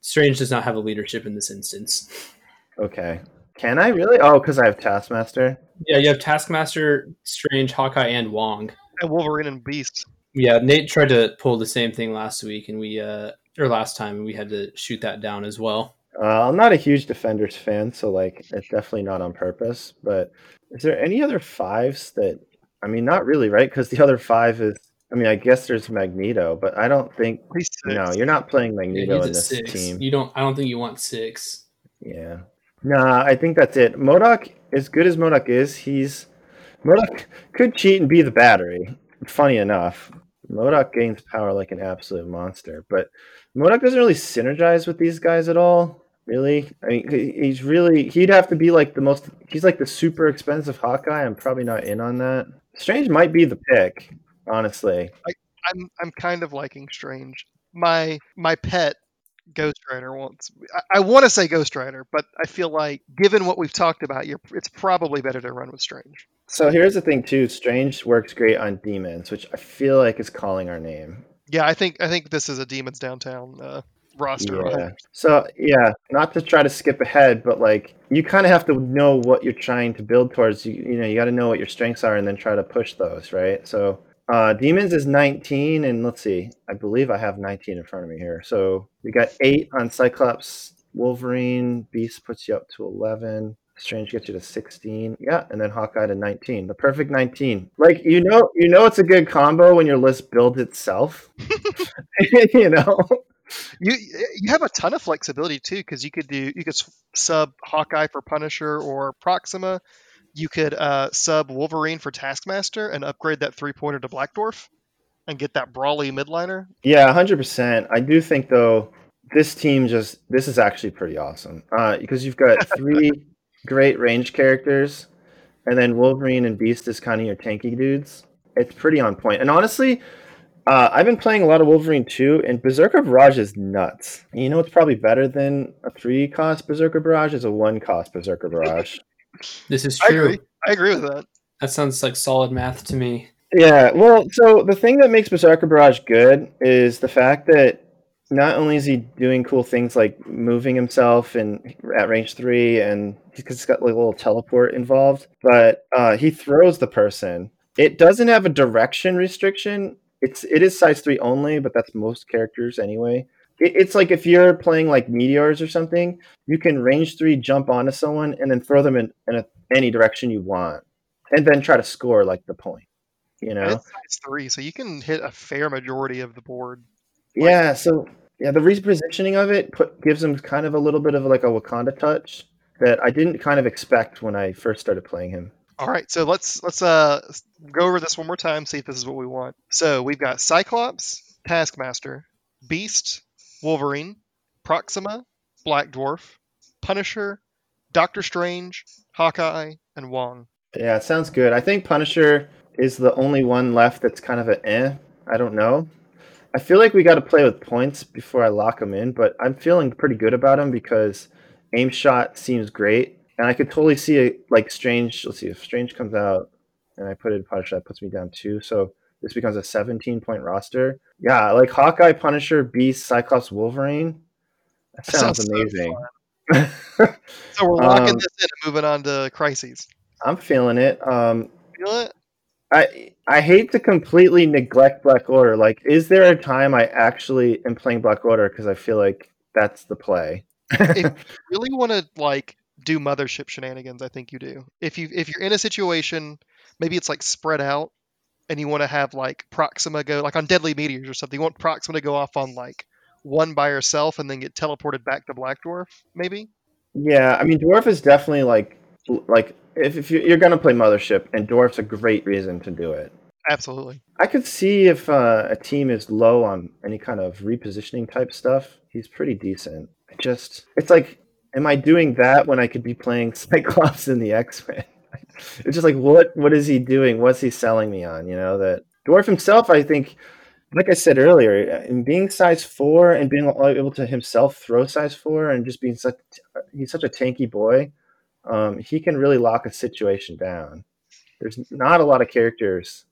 Strange does not have a leadership in this instance. Okay, can I really? Oh, because I have Taskmaster. Yeah, you have Taskmaster, Strange, Hawkeye, and Wong. And Wolverine and Beast. Yeah, Nate tried to pull the same thing last week, and we uh, or last time, and we had to shoot that down as well. Uh, I'm not a huge Defenders fan, so like [laughs] it's definitely not on purpose. But is there any other fives that? I mean, not really, right? Because the other five is. I mean, I guess there's Magneto, but I don't think. No, you're not playing Magneto he's in this six. team. You don't. I don't think you want six. Yeah. Nah, I think that's it. MODOK, as good as MODOK is, he's MODOK could cheat and be the battery. Funny enough, MODOK gains power like an absolute monster, but MODOK doesn't really synergize with these guys at all. Really, I mean, he's really he'd have to be like the most. He's like the super expensive Hawkeye. I'm probably not in on that. Strange might be the pick, honestly. I'm I'm kind of liking Strange. My my pet Ghost Rider wants. I, I want to say Ghost Rider, but I feel like given what we've talked about, you're it's probably better to run with Strange. So here's the thing too. Strange works great on demons, which I feel like is calling our name. Yeah, I think I think this is a Demons Downtown uh, roster. Yeah. So yeah, not to try to skip ahead, but like you kind of have to know what you're trying to build towards. You, you know, you got to know what your strengths are, and then try to push those, right? So uh, demons is 19, and let's see, I believe I have 19 in front of me here. So we got eight on Cyclops, Wolverine, Beast puts you up to 11. Strange gets you to 16. Yeah, and then Hawkeye to 19. The perfect 19. Like you know, you know it's a good combo when your list builds itself. [laughs] you know. You you have a ton of flexibility too, because you could do you could sub Hawkeye for Punisher or Proxima. You could uh, sub Wolverine for Taskmaster and upgrade that three pointer to Black Dwarf, and get that brawly midliner. Yeah, hundred percent. I do think though this team just this is actually pretty awesome uh, because you've got [laughs] three great range characters, and then Wolverine and Beast is kind of your tanky dudes. It's pretty on point. And honestly, uh, I've been playing a lot of Wolverine too, and Berserker Barrage is nuts. And you know what's probably better than a three cost Berserker Barrage is a one cost Berserker Barrage. [laughs] This is I true. agree. I agree with that. That sounds like solid math to me. Yeah, well, so the thing that makes Berserker Barrage good is the fact that not only is he doing cool things like moving himself and at range three, and because it's got like a little teleport involved, but uh, he throws the person. It doesn't have a direction restriction. It's it is size three only, but that's most characters anyway. It, it's like if you're playing like meteors or something, you can range three jump onto someone and then throw them in, in a, any direction you want, and then try to score like the point. You know, And It's size three, so you can hit a fair majority of the board. yeah, so yeah, the repositioning of it put gives him kind of a little bit of like a Wakanda touch that I didn't kind of expect when I first started playing him. All right, so let's let's uh go over this one more time, see if this is what we want. So we've got Cyclops, Taskmaster, Beast, Wolverine, Proxima, Black Dwarf, Punisher, Doctor Strange, Hawkeye, and Wong. Yeah, it sounds good. I think Punisher is the only one left that's kind of an eh. I don't know. I feel like we got to play with points before I lock him in, but I'm feeling pretty good about him because aim shot seems great, and I could totally see it like Strange. Let's see if Strange comes out and I put it in Punisher, that puts me down two. So this becomes a 17 point roster. Yeah, like Hawkeye, Punisher, Beast, Cyclops, Wolverine. That sounds, sounds so amazing. [laughs] So we're locking Um, this in and moving on to Crises. I'm feeling it. Um, Feel it? I I hate to completely neglect Black Order. Like, is there a time I actually am playing Black Order because I feel like that's the play? if [laughs] you Really want to like do mothership shenanigans? I think you do. If you if you're in a situation, maybe it's like spread out, and you want to have like Proxima go like on Deadly Meteors or something. You want Proxima to go off on like one by herself and then get teleported back to Black Dwarf, maybe. yeah, I mean, Dwarf is definitely like like if, if you- you're gonna play Mothership, and Dwarf's a great reason to do it. Absolutely. I could see if uh, a team is low on any kind of repositioning type stuff. He's pretty decent. I just, it's like, am I doing that when I could be playing [laughs] Cyclops in the X Men? it's just like, what, what is he doing? What's he selling me on? You know, that Dwarf himself, I think, like I said earlier, in being size four and being able to himself throw size four and just being such, he's such a tanky boy. Um, he can really lock a situation down. There's not a lot of characters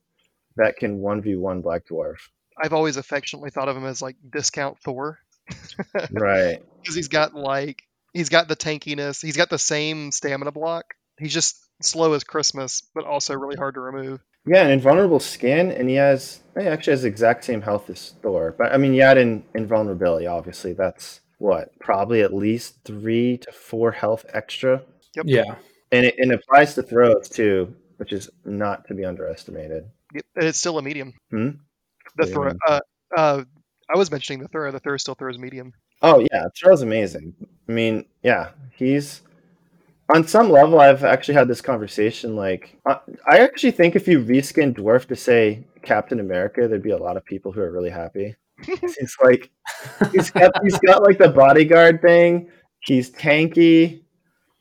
that can 1v1 Black Dwarf. I've always affectionately thought of him as like discount Thor [laughs] Right. [laughs] because he's got like he's got the tankiness, he's got the same stamina block. He's just slow as Christmas, but also really hard to remove. Yeah, and invulnerable skin, and he has he actually has the exact same health as Thor. But I mean, you add in invulnerability, obviously. That's what probably at least three to four health extra, Yep. Yeah. and it, and it applies to throws too, which is not to be underestimated. Yep, and It's still a medium. Hmm? The What throw. Uh, uh, I was mentioning the throw. The throw still throws medium. Oh yeah, throw's amazing. I mean, yeah, he's on some level. I've actually had this conversation. Like, I, I actually think if you reskin Dwarf to say Captain America, there'd be a lot of people who are really happy. [laughs] He's like, he's got he's got like the bodyguard thing. He's tanky.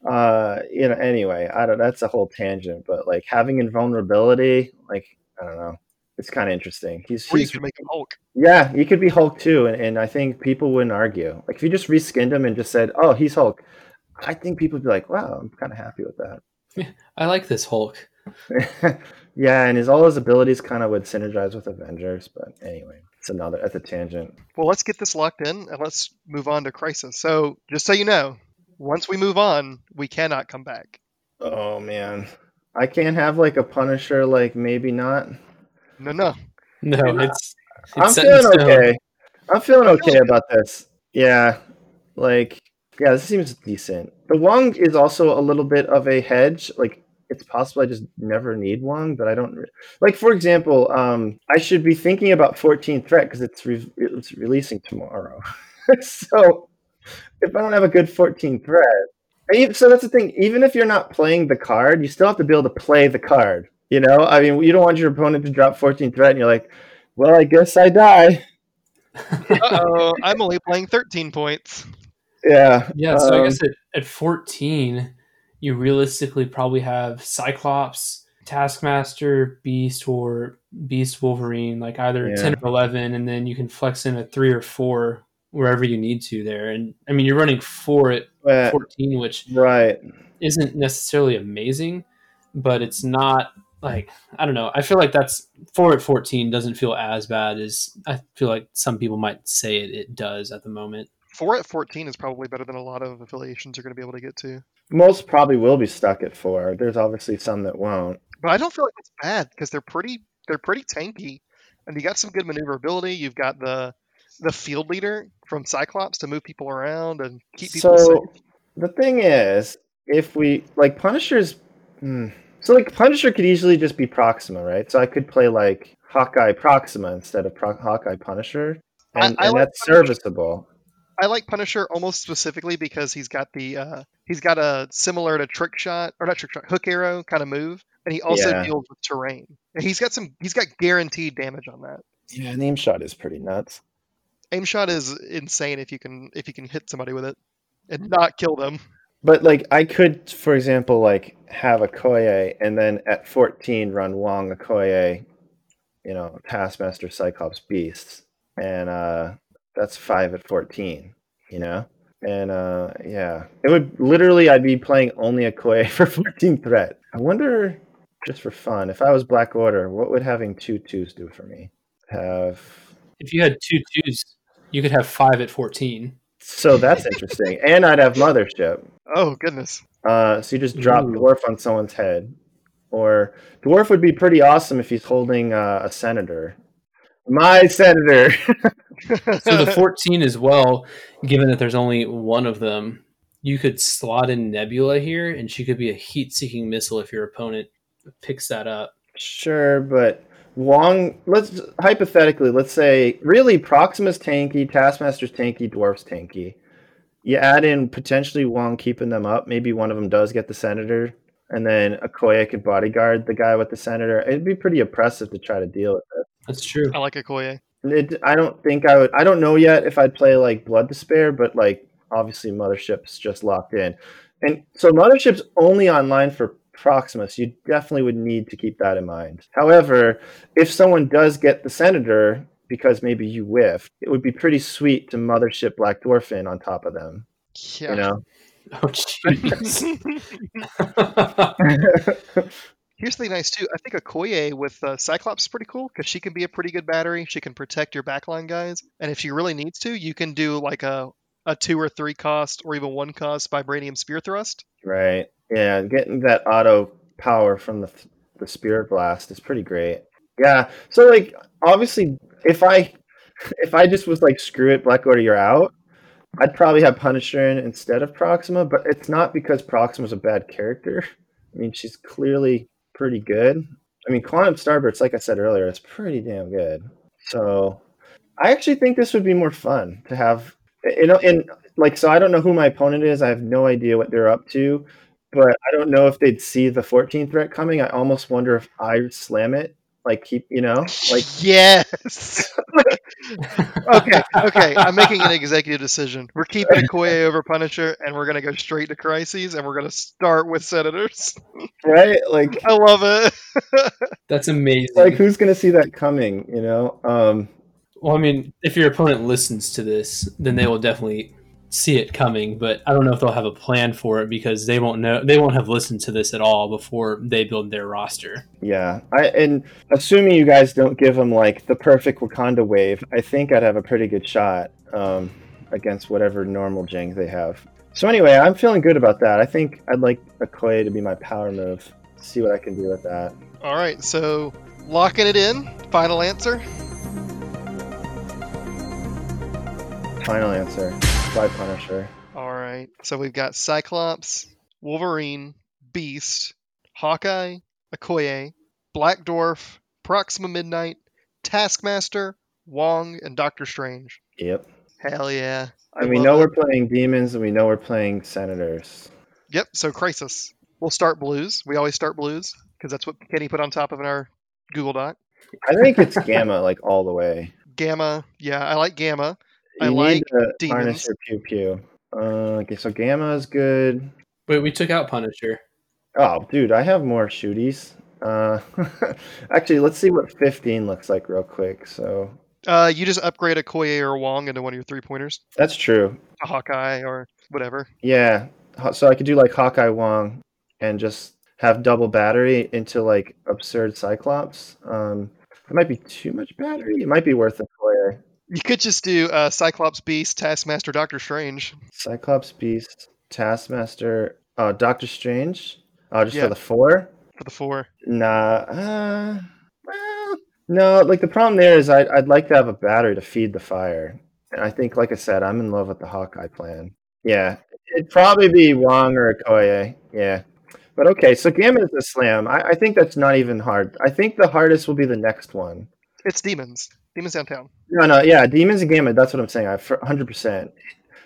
Uh, you know. Anyway, I don't. That's a whole tangent. But like having invulnerability, like I don't know. It's kind of interesting. He's, Or you he's could make him Hulk. yeah, he could be Hulk too, and, and I think people wouldn't argue. Like if you just reskinned him and just said, "Oh, he's Hulk," I think people would be like, "Wow, I'm kind of happy with that." Yeah, I like this Hulk. [laughs] yeah, and his all his abilities kind of would synergize with Avengers, but anyway, it's another at the tangent. Well, let's get this locked in and let's move on to Crisis. So, just so you know, once we move on, we cannot come back. Oh man, I can't have like a Punisher, like maybe not. No, no. No, it's, it's I'm set in feeling stone. okay. I'm feeling I'm feeling okay about this. Yeah, like yeah, this seems decent. The Wong is also a little bit of a hedge. Like it's possible I just never need Wong, but I don't. Re- like for example, um, I should be thinking about 14 threat because it's re- it's releasing tomorrow. [laughs] so if I don't have a good 14 threat, even- so that's the thing. Even if you're not playing the card, you still have to be able to play the card. You know, I mean, you don't want your opponent to drop 14 threat, and you're like, well, I guess I die. Uh oh, [laughs] I'm only playing 13 points. Yeah. Yeah, so I um, guess at, at 14, you realistically probably have Cyclops, Taskmaster, Beast, or Beast Wolverine, like either Yeah. 10 or 11, and then you can flex in a 3 or 4 wherever you need to there. And I mean, you're running 4 at but- 14, which right. isn't necessarily amazing, but it's not like, I don't know. I feel like that's 4 at 14 doesn't feel as bad as I feel like some people might say it, it does at the moment. 4 at 14 is probably better than a lot of affiliations are going to be able to get to. Most probably will be stuck at four. There's obviously some that won't. But I don't feel like it's bad because they're pretty they're pretty tanky, and you got some good maneuverability. You've got the the field leader from Cyclops to move people around and keep people So safe. the thing is, if we like Punisher's, hmm, so like Punisher could easily just be Proxima, right? So I could play like Hawkeye Proxima instead of Pro- Hawkeye Punisher. And, I and like that's Punisher. serviceable. I like Punisher almost specifically because he's got the uh, he's got a similar to trick shot or not trick shot hook arrow kind of move, and he also Yeah. deals with terrain. And he's got some he's got guaranteed damage on that. Yeah, aim shot is pretty nuts. Aim shot is insane if you can if you can hit somebody with it and not kill them. But like I could, for example, like have Okoye and then at 14 run Wong Okoye, you know, Taskmaster Cyclops Beasts. And uh that's five at 14, you know? And uh yeah. It would literally I'd be playing only Okoye [laughs] for 14 threat. I wonder just for fun, if I was Black Order, what would having two twos do for me? Have If you had two twos, you could have five at 14. So that's interesting. and I'd have Mothership. Oh goodness. Uh, so you just drop Ooh. dwarf on someone's head, or dwarf would be pretty awesome if he's holding uh, a senator. My senator. So the [laughs] 14 as well, given that there's only one of them, you could slot in Nebula here, and she could be a heat seeking missile if your opponent picks that up. sure, but Wong. Let's hypothetically, let's say really Proxima's tanky, Taskmaster's tanky, Dwarf's tanky. You add in potentially Wong keeping them up. Maybe one of them does get the senator, and then Okoye could bodyguard the guy with the senator. It'd be pretty oppressive to try to deal with it. That's true. I like Okoye. It, I don't think I would. I don't know yet if I'd play like Blood Despair, but like obviously Mothership's just locked in, and so Mothership's only online for Proximus. You definitely would need to keep that in mind. However, if someone does get the Senator because maybe you whiffed, it would be pretty sweet to Mothership Black Dwarf in on top of them. Yeah. You know, [laughs] Oh, jeez. [laughs] Here's the thing nice too. I think Okoye with uh, Cyclops is pretty cool because she can be a pretty good battery. She can protect your backline guys, and if she really needs to, you can do like a a two or three cost or even one cost vibranium spear thrust. right? Yeah, getting that auto power from the the Spirit Blast is pretty great. Yeah, so like obviously, if I [laughs] if I just was like screw it, Black Order, you're out. I'd probably have Punisher in instead of Proxima, but it's not because Proxima's a bad character. I mean, she's clearly pretty good. I mean, Quantum Starburst, like I said earlier, is pretty damn good. So, I actually think this would be more fun to have. You know, and like, so I don't know who my opponent is. I have no idea what they're up to, but I don't know if they'd see the 14th threat coming. I almost wonder if I slam it, like keep, you know, like [laughs] yes. [laughs] okay, okay. I'm making an executive decision. We're keeping [laughs] Okoye over Punisher, and we're gonna go straight to crises, and we're gonna start with senators. right, like, I love it. That's amazing. like who's gonna see that coming? You know, um, well, I mean, if your opponent listens to this, then they will definitely see it coming. But I don't know if they'll have a plan for it because they won't know. They won't have listened to this at all before they build their roster. yeah. I and assuming you guys don't give them like the perfect Wakanda wave, I think I'd have a pretty good shot um, against whatever normal jank they have. So anyway, I'm feeling good about that. I think I'd like Okoye to be my power move. See what I can do with that. All right, so locking it in. Final answer. Final answer. By Punisher. All right, so we've got Cyclops, Wolverine, Beast, Hawkeye, Okoye, Black Dwarf, Proxima Midnight, Taskmaster, Wong, and Doctor Strange. Yep. Hell yeah! And we love know it. we're playing demons, and we know we're playing senators. Yep. So Crisis. We'll start blues. We always start blues because that's what Kenny put on top of in our Google Doc. I think it's Gamma, like all the way. Gamma. Yeah, I like Gamma. I You need like to harness demons. your pew pew. Uh, okay, so Gamma is good. Wait, we took out Punisher. Oh, dude, I have more shooties. Uh, [laughs] actually, let's see what 15 looks like real quick. So Uh, you just upgrade Okoye or Wong into one of your three pointers, that's true. a Hawkeye or whatever. Yeah. So I could do like Hawkeye Wong and just have double battery into like absurd Cyclops. Um, it might be too much battery. It might be worth a player. You could just do uh, Cyclops, Beast, Taskmaster, Doctor Strange. Cyclops Beast, Taskmaster, uh, Doctor Strange. Uh, just Yeah. for the four. for the four. Nah. Uh, well, no. Like the problem there is, I'd I'd like to have a battery to feed the fire, and I think, like I said, I'm in love with the Hawkeye plan. Yeah, it'd probably be Wong or Okoye. Yeah, but okay. So Gamma is a slam. I, I think that's not even hard. I think the hardest will be the next one. It's demons. Demons downtown. No, no, yeah, demons and gamma. That's what I'm saying. I hundred percent.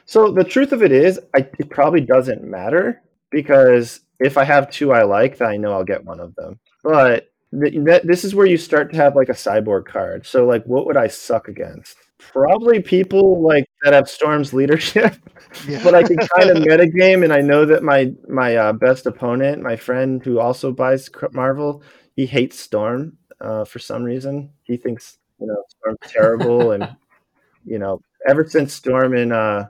So the truth of it is, I, it probably doesn't matter because if I have two I like, then I know I'll get one of them. But th- that, this is where you start to have like a cyborg card. So like, what would I suck against? Probably people like that have Storm's leadership. Yeah. [laughs] but I can kind of [laughs] metagame, and I know that my my uh, best opponent, my friend who also buys Marvel, he hates Storm uh, for some reason. He thinks you know Storm's terrible, and [laughs] you know ever since Storm and uh,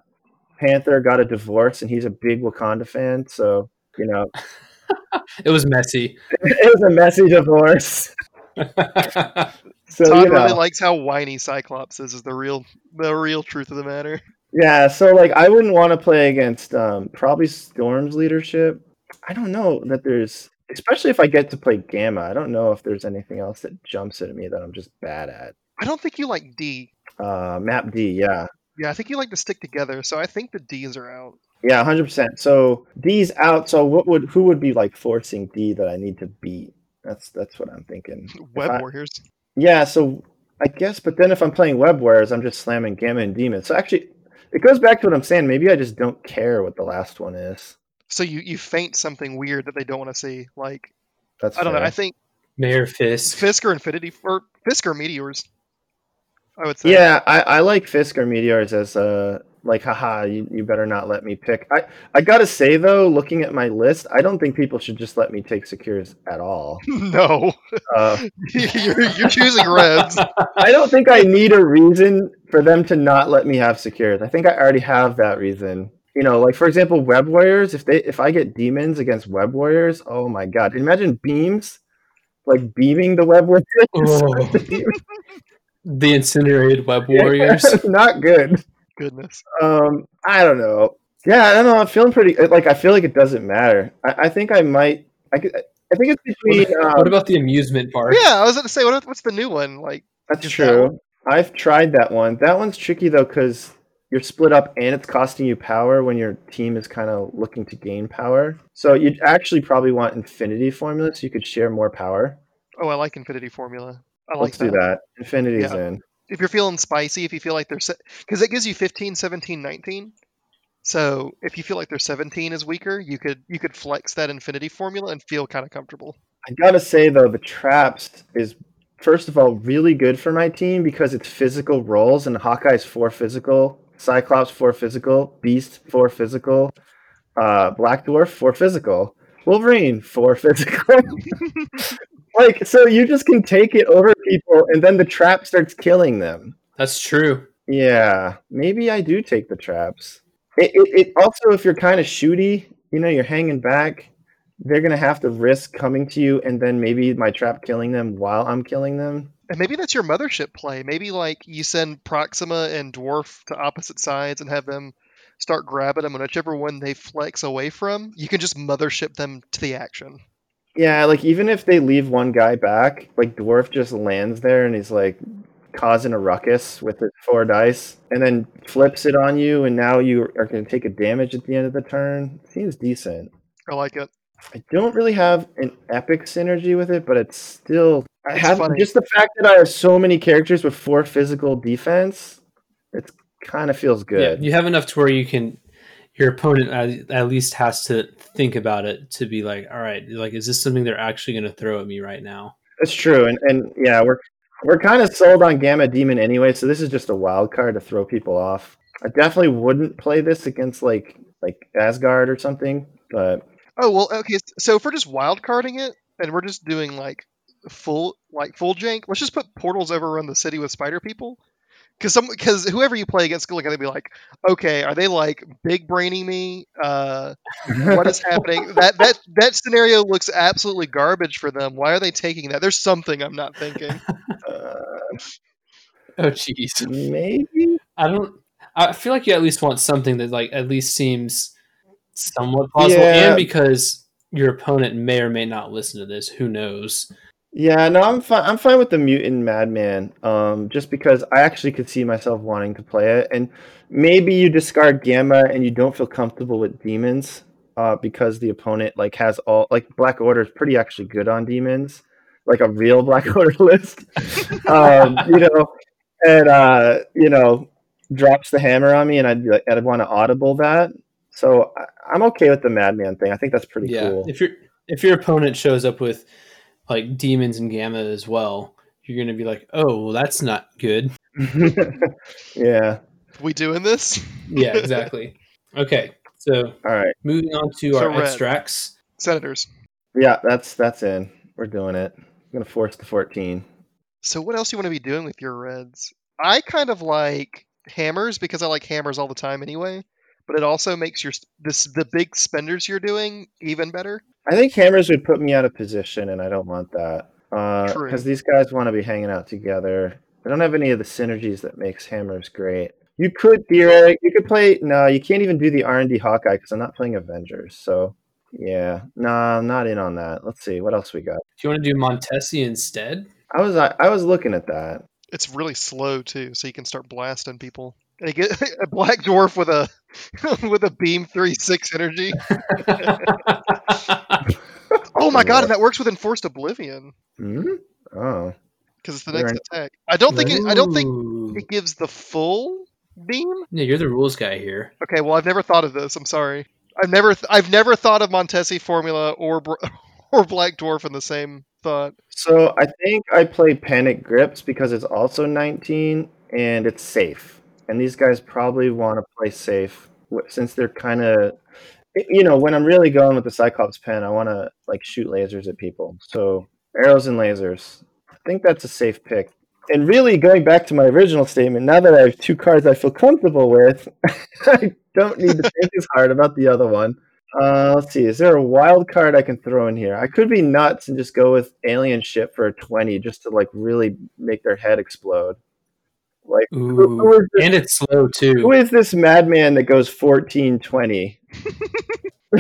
Panther got a divorce, and he's a big Wakanda fan, so you know [laughs] It was messy. [laughs] it was a messy divorce. So Todd you know, really likes how whiny Cyclops is. Is the real the real truth of the matter. Yeah, so like I wouldn't want to play against um, probably Storm's leadership. I don't know that there's, especially if I get to play Gamma. I don't know if there's anything else that jumps at me that I'm just bad at. I don't think you like D. Uh, map D, yeah, Yeah, I think you like to stick together. So I think the D's are out. yeah, hundred percent. So D's out. So what would who would be like forcing D that I need to beat? That's that's what I'm thinking. Web I- Warriors. Yeah, so I guess, but then if I'm playing Web Warriors, I'm just slamming Gamma and Demon. So actually, it goes back to what I'm saying. Maybe I just don't care what the last one is. So you you feint something weird that they don't want to see. Like That's I don't know. I think Mayor Fisk. Fisk or Infinity or Fisk or Meteors. I would say. Yeah, I, I like Fisk or Meteors as a like haha, you, you better not let me pick. I, I gotta say though, looking at my list, I don't think people should just let me take Secures at all. [laughs] no, Uh, [laughs] you're, you're choosing Reds. [laughs] I don't think I need a reason for them to not let me have Secures. I think I already have that reason. You know, like for example, Web Warriors. If they if I get demons against Web Warriors, oh my god! Imagine beams, like beaming the Web Warriors. Oh. [laughs] [laughs] The incinerated web warriors. [laughs] not good. Goodness. Um, I don't know. Yeah, I don't know. I'm feeling pretty like I feel like it doesn't matter. I, I think I might. I could. I think it's between. Um, what about the amusement park? Yeah, I was going to say, what, what's the new one like? that's just that true. I've tried that one. That one's tricky though because you're split up and it's costing you power when your team is kind of looking to gain power. So you'd actually probably want Infinity Formula so you could share more power. Oh, I like Infinity Formula. I like Let's do that. Infinity's Yeah. in. If you're feeling spicy, if you feel like they're because it gives you 15, 17, 19. So if you feel like their 17 is weaker, you could you could flex that Infinity Formula and feel kind of comfortable. I gotta say though, the traps is first of all really good for my team because it's physical rolls and Hawkeye's four physical, Cyclops four physical, Beast four physical, uh, Black Dwarf four physical, Wolverine four physical. [laughs] like so, you just can take it over people, and then the trap starts killing them. That's true. Yeah, maybe I do take the traps. It, it, it also, if you're kind of shooty, you know, you're hanging back, they're gonna have to risk coming to you, and then maybe my trap killing them while I'm killing them. And maybe that's your mothership play. Maybe like you send Proxima and Dwarf to opposite sides and have them start grabbing them, and whichever one they flex away from, you can just mothership them to the action. Yeah, like even if they leave one guy back, like Dwarf just lands there and he's like causing a ruckus with his four dice, and then flips it on you, and now you are gonna take a damage at the end of the turn. Seems decent. I like it. I don't really have an epic synergy with it, but it's still. I It's have funny. just the fact that I have so many characters with four physical defense. It's kind of feels good. Yeah, you have enough to where you can. Your opponent at, at least has to think about it to be like, all right, like, is this something they're actually going to throw at me right now? That's true, and and yeah, we're we're kind of sold on Gamma Demon anyway, so this is just a wild card to throw people off. I definitely wouldn't play this against like like Asgard or something, but Oh well, okay. So if we're just wild carding it and we're just doing like full like full jank, let's just put portals overrun the city with spider people. Because some because whoever you play against, look at it be like, okay, are they like big braining me? Uh, [laughs] what is happening? that that that scenario looks absolutely garbage for them. Why are they taking that? There's something I'm not thinking. uh, [laughs] Oh, jeez. maybe I don't. I feel like you at least want something that like at least seems somewhat plausible, Yeah. and because your opponent may or may not listen to this. Who knows? Yeah, no, I'm fine. I'm fine with the mutant madman. Um, just because I actually could see myself wanting to play it, and maybe you discard gamma and you don't feel comfortable with demons, uh, because the opponent like has all like Black Order is pretty actually good on demons, like a real Black [laughs] Order list. [laughs] um, you know, and uh, you know, drops the hammer on me, and I'd be like, I'd want to audible that. So I, I'm okay with the madman thing. I think that's pretty yeah. cool. If your if your opponent shows up with like demons and gamma as well, you're gonna be like, oh, well, that's not good. [laughs] yeah. We doing this? Yeah, exactly. okay, so All right. moving on to So our red. extracts. Senators. Yeah, that's that's in. We're doing it. I'm gonna force the 14. So what else do you want to be doing with your reds? I kind of like hammers because I like hammers all the time anyway. But it also makes your this the big spenders you're doing even better. I think hammers would put me out of position, and I don't want that. Uh, True. Because these guys want to be hanging out together. I don't have any of the synergies that makes hammers great. You could theoretic, you could play. No, you can't even do the R and D Hawkeye because I'm not playing Avengers. So yeah, no, I'm not in on that. Let's see what else we got. Do you want to do Montesi instead? I was I, I was looking at that. It's really slow too, so you can start blasting people. And you get [laughs] a black dwarf with a [laughs] with a beam three six energy. [laughs] Oh my god, and that works with enforced oblivion Hmm? Oh, because it's the Very next attack. I don't think it, I don't think it gives the full beam. Yeah, you're the rules guy here. Okay, well I've never thought of this. I'm sorry. I've never th- I've never thought of Montesi formula or Br- or Black Dwarf in the same thought. so I think I play Panic Grips because it's also 19 and it's safe. And these guys probably want to play safe since they're kind of, you know, when I'm really going with the Cyclops pen, I want to like shoot lasers at people. So arrows and lasers. I think that's a safe pick. And really, going back to my original statement, now that I have two cards I feel comfortable with, [laughs] I don't need to think as hard about the other one. Uh, let's see. Is there a wild card I can throw in here? I could be nuts and just go with alien ship for a twenty, just to like really make their head explode. Like, who, who this, And it's slow too. Who is this madman that goes 14 20? [laughs]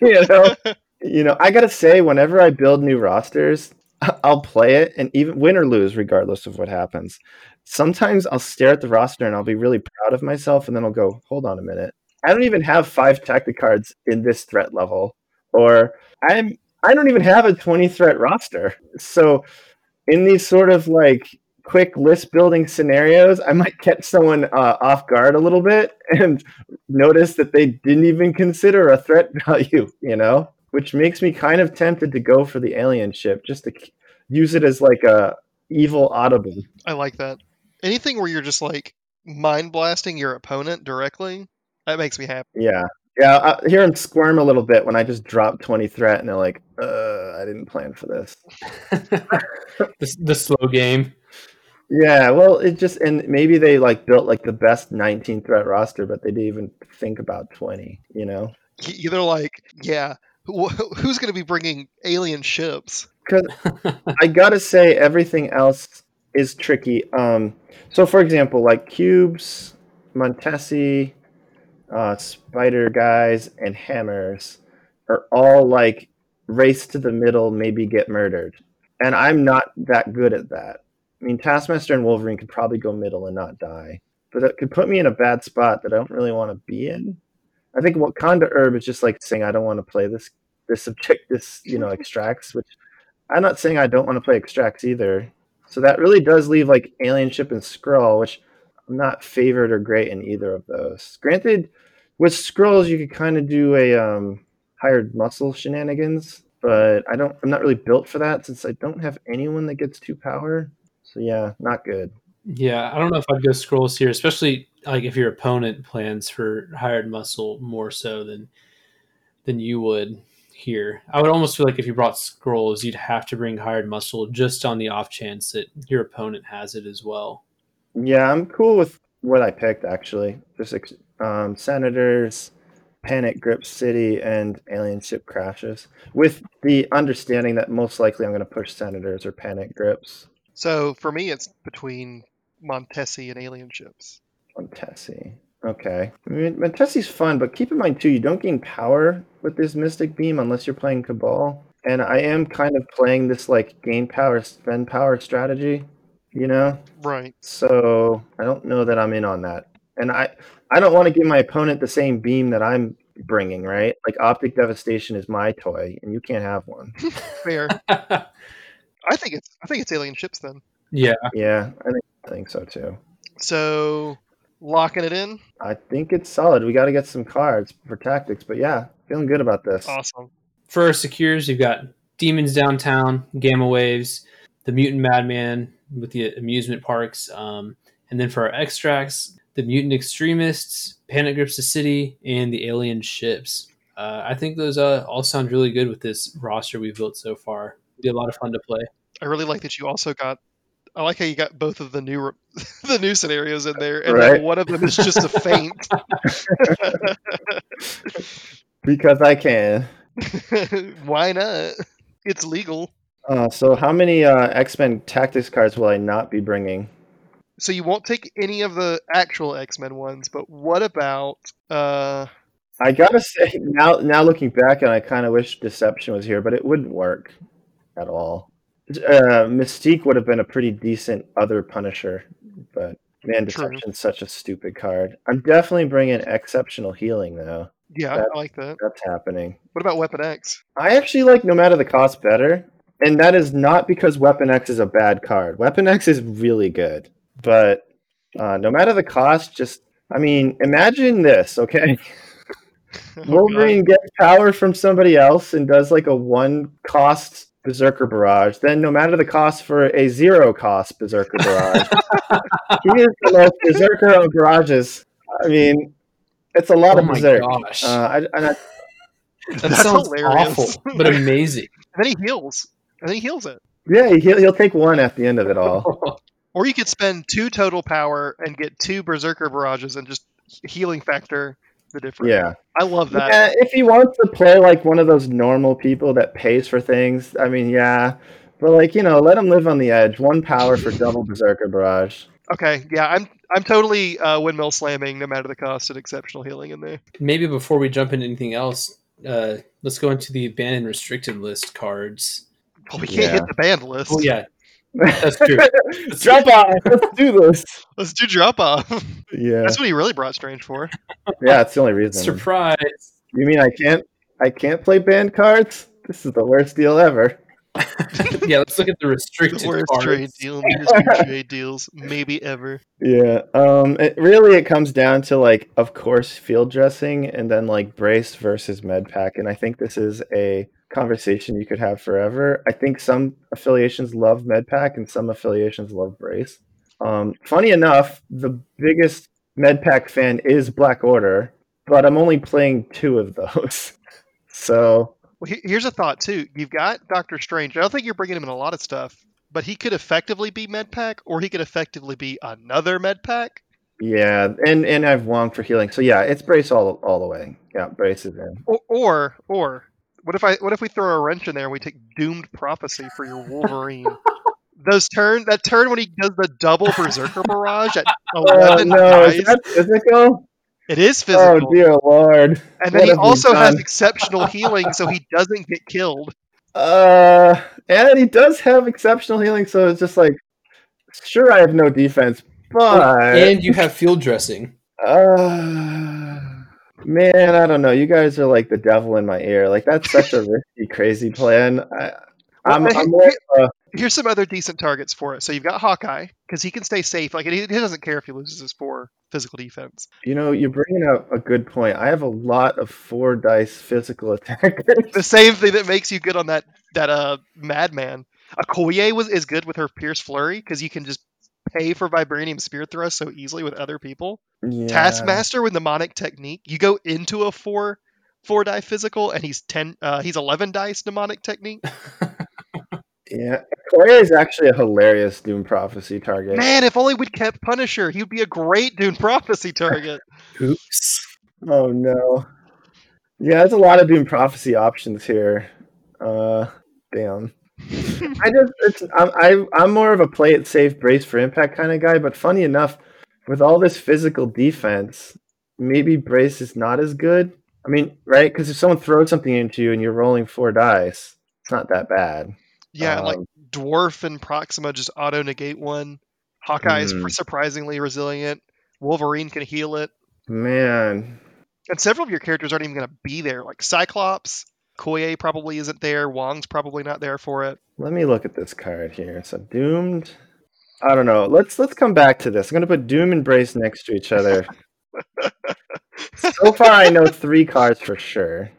you know, you know. I gotta say, whenever I build new rosters, [laughs] I'll play it and even win or lose, regardless of what happens. Sometimes I'll stare at the roster and I'll be really proud of myself, and then I'll go, "Hold on a minute." I don't even have five tactic cards in this threat level, or I'm I don't even have a 20 threat roster. So in these sort of like quick list building scenarios, I might catch someone uh, off guard a little bit and notice that they didn't even consider a threat [laughs] value, you know, which makes me kind of tempted to go for the alien ship just to use it as like a evil audible. I like that. Anything where you're just like mind blasting your opponent directly, that makes me happy. Yeah. Yeah, I hear them squirm a little bit when I just drop 20 threat and they're like, uh, I didn't plan for this. [laughs] the, the slow game. Yeah, well, it just and maybe they like built like the best 19 threat roster, but they didn't even think about 20. You know, Either like, yeah, wh- who's going to be bringing alien ships? because [laughs] I gotta say everything else is tricky. Um, so for example, like cubes, Montesi, uh, spider guys, and hammers are all like race to the middle, maybe get murdered, and I'm not that good at that. I mean, Taskmaster and Wolverine could probably go middle and not die, but it could put me in a bad spot that I don't really want to be in. I think Wakanda Herb is just like saying I don't want to play this this subject this you know extracts, which I'm not saying I don't want to play extracts either. So that really does leave like Alien Ship and Skrull, which I'm not favored or great in either of those. Granted, with Skrulls you could kind of do a um, hired muscle shenanigans, but I don't. I'm not really built for that since I don't have anyone that gets two power. So yeah, not good. Yeah, I don't know if I'd go Skrulls here, especially like if your opponent plans for hired muscle more so than than you would here. I would almost feel like if you brought Skrulls, you'd have to bring hired muscle just on the off chance that your opponent has it as well. Yeah, I'm cool with what I picked actually. Just um, Senators, Panic Grip City, and Alien Ship Crashes, with the understanding that most likely I'm going to push Senators or Panic Grips So for me, it's between Montesi and alien ships. Montesi. Okay. I mean, Montesi's fun, but keep in mind too, you don't gain power with this Mystic Beam unless you're playing Cabal. And I am kind of playing this like gain power, spend power strategy, you know? Right. So I don't know that I'm in on that, and I I don't want to give my opponent the same beam that I'm bringing, right? Like optic devastation is my toy, and you can't have one. [laughs] Fair. [laughs] I think it's I think it's alien ships then. yeah, Yeah, I think I think so too. So locking it in. I think it's solid. We got to get some cards for tactics, but yeah, feeling good about this. Awesome. For our secures, you've got Demons Downtown, Gamma Waves, the Mutant Madman with the amusement parks, um, and then for our extracts, the Mutant Extremists, Panic Grips the City, and the Alien Ships. Uh, I think those uh, all sound really good with this roster we've built so far. It'll be a lot of fun to play. I really like that you also got. I like how you got both of the new [laughs] the new scenarios in there, and Right. one of them is just a feint. [laughs] Because I can. [laughs] Why not? It's legal. Uh, so, how many uh, X Men tactics cards will I not be bringing? So you won't take any of the actual X Men ones, but what about? uh I gotta say, now now looking back, and I kind of wish Deception was here, but it wouldn't work at all. Uh, Mystique would have been a pretty decent other Punisher, but man. Deception's such a stupid card. I'm definitely bringing Exceptional Healing though. Yeah, That- I like that. That's happening. What about Weapon X? I actually like No Matter the Cost better, and that is not because Weapon X is a bad card. Weapon X is really good, but uh, No Matter the Cost, just I mean, imagine this, okay? [laughs] Oh, Wolverine gets power from somebody else and does like a one cost Berserker Barrage. Then, no matter the cost for a zero cost Berserker Barrage, [laughs] he is the most Berserker of barrages. I mean, it's a lot Oh of my Berserk. gosh. Uh, I, and I, that That's sounds hilarious. awful, but amazing. And [laughs] then he heals. And then he heals it. yeah, he'll, he'll take one at the end of it all. [laughs] Or you could spend two total power and get two Berserker barrages and just healing factor the difference. Yeah. I love that. yeah. If he wants to play like one of those normal people that pays for things, I mean, yeah. But like you know, let him live on the edge. One power for double Berserker Barrage. Okay, yeah, I'm I'm totally uh, windmill slamming no matter the cost and exceptional healing in there. Maybe before we jump into anything else, uh, let's go into the banned and restricted list cards. Well, we can't Yeah. hit the banned list. Oh yeah, that's true. [laughs] Drop off. Let's do this. Let's do drop off. Yeah. That's what he really brought Strange for. Yeah, it's the only reason. Surprise! You mean I can't I can't play banned cards? This is the worst deal ever. [laughs] yeah, let's look at the The restricted worst cards. trade deal in the trade deals, maybe ever. Yeah. Um it really it comes down to like of course field dressing and then like brace versus med pack and I think this is a conversation you could have forever. I think some affiliations love med pack and some affiliations love brace. Um funny enough, the biggest med pack fan is Black Order, but I'm only playing two of those. [laughs] So Well, here's a thought too. You've got Doctor Strange. I don't think you're bringing him in a lot of stuff, but he could effectively be MedPack, or he could effectively be another MedPack. Yeah, and and I've Wong for healing. So yeah, it's brace all all the way. Yeah, brace is in. Or, or, or, what if I? What if we throw a wrench in there and we take Doomed Prophecy for your Wolverine? [laughs] Those turn that turn when he does the double Berserker barrage at Oh [laughs] eleven no, is that physical? It is physical. Oh dear lord. and then what he have we also has exceptional healing, so he doesn't get killed. Uh, and he does have exceptional healing, so it's just like, sure, I have no defense, but And you have field dressing. uh, man, I don't know. You guys are like the devil in my ear. Like that's such a [laughs] risky, crazy plan. I, I'm, Well, of Here's some other decent targets for it. So you've got Hawkeye because he can stay safe. Like he, he doesn't care if he loses his four physical defense. you know, you're bringing up a good point. I have a lot of four dice physical [laughs] attackers. The same thing that makes you good on that that uh madman. Okoye was is good with her Pierce Flurry because you can just pay for Vibranium Spear Thrust so easily with other people. Yeah. Taskmaster with Mnemonic Technique. You go into a four four die physical and he's ten uh, he's eleven dice mnemonic technique. [laughs] Yeah, Okoye is actually a hilarious Doom Prophecy target. Man, if only we'd kept Punisher, he would be a great Doom Prophecy target. [laughs] Oops. Oh no. Yeah, there's a lot of Doom Prophecy options here. Uh, damn. [laughs] I just, it's, I'm, I, I'm more of a play it safe, brace for impact kind of guy. But funny enough, with all this physical defense, maybe brace is not as good. I mean, right? Because if someone throws something into you and you're rolling four dice, it's not that bad. Yeah, and like Um, Dwarf and Proxima just auto negate one. Hawkeye is Hmm. surprisingly resilient. Wolverine can heal it. Man, And several of your characters aren't even going to be there. Like Cyclops, Okoye probably isn't there. Wong's probably not there for it. let me look at this card here. So doomed. I don't know. Let's let's come back to this. I'm gonna put Doom and Brace next to each other. [laughs] so far, I know three cards for sure.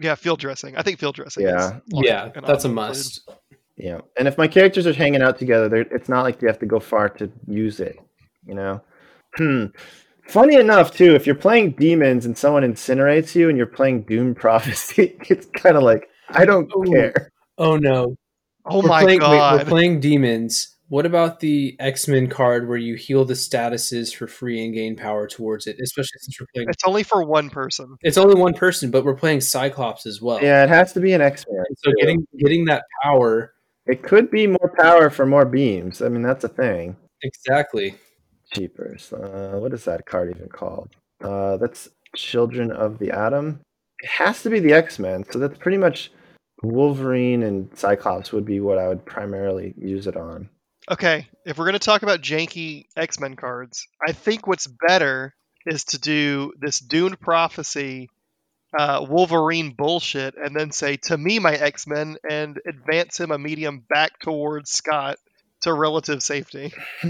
Yeah, field dressing. I think field dressing. Yeah. is yeah, that's a autoinclude. must. Yeah, and if my characters are hanging out together, it's not like they have to go far to use it. You know. [clears throat] Funny enough, too, if you're playing demons and someone incinerates you, and you're playing Doom [laughs] Prophecy, it's kind of like I don't Ooh. care. Oh no. Oh we're my playing, wait, god. we're playing demons. What about the X Men card where you heal the statuses for free and gain power towards it? Especially since we're playing. It's only for one person. It's only one person, but we're playing Cyclops as well. Yeah, it has to be an X Man. So getting getting that power It could be more power for more beams. I mean, that's a thing. exactly. Cheapers. Uh, what is that card even called? Uh, that's Children of the Atom. It has to be the X Men. So that's pretty much Wolverine and Cyclops would be what I would primarily use it on. Okay, if we're going to talk about janky X Men cards, I think what's better is to do this Doom Prophecy uh, Wolverine bullshit and then say, to me, my X Men, and advance him a medium back towards Scott to relative safety. [laughs] [laughs]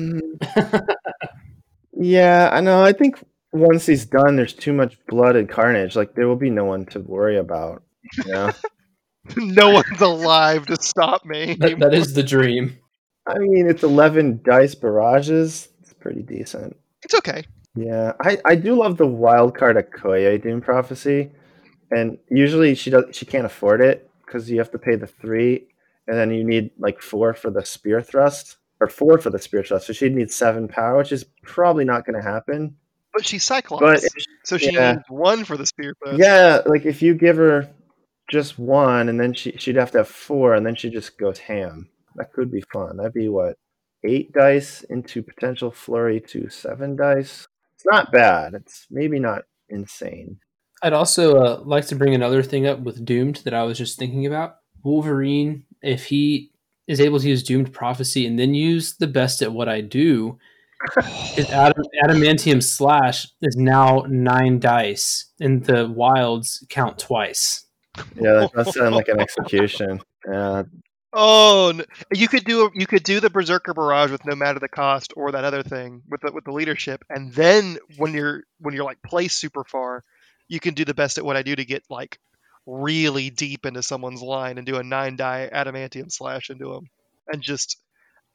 yeah, I know. I think once he's done, there's too much blood and carnage. Like there will be no one to worry about. You know? [laughs] no one's alive to stop me. [laughs] That, that is the dream. I mean, it's 11 dice barrages. It's pretty decent. It's okay. Yeah, I, I do love the wild card Okoye Doom Prophecy, and usually she does she can't afford it because you have to pay the three, and then you need like four for the spear thrust or four for the spear thrust. So she'd need seven power, which is probably not going to happen. But she's Cyclops. But if, so she yeah. needs one for the spear thrust. yeah, like if you give her just one, and then she she'd have to have four, and then she just goes ham. That could be fun. That'd be what eight dice into potential flurry to seven dice. It's not bad. It's maybe not insane. I'd also uh, like to bring another thing up with Doomed that I was just thinking about. Wolverine, if he is able to use Doomed Prophecy and then use the best at what I do, his Adam, Adamantium Slash is now nine dice, and the wilds count twice. Yeah, that does sound like an execution. Yeah, Oh, you could do a, you could do the Berserker Barrage with no matter the cost, or that other thing with the, with the leadership, and then when you're when you're like placed super far, you can do the best at what I do to get like really deep into someone's line and do a nine die adamantium slash into them, and just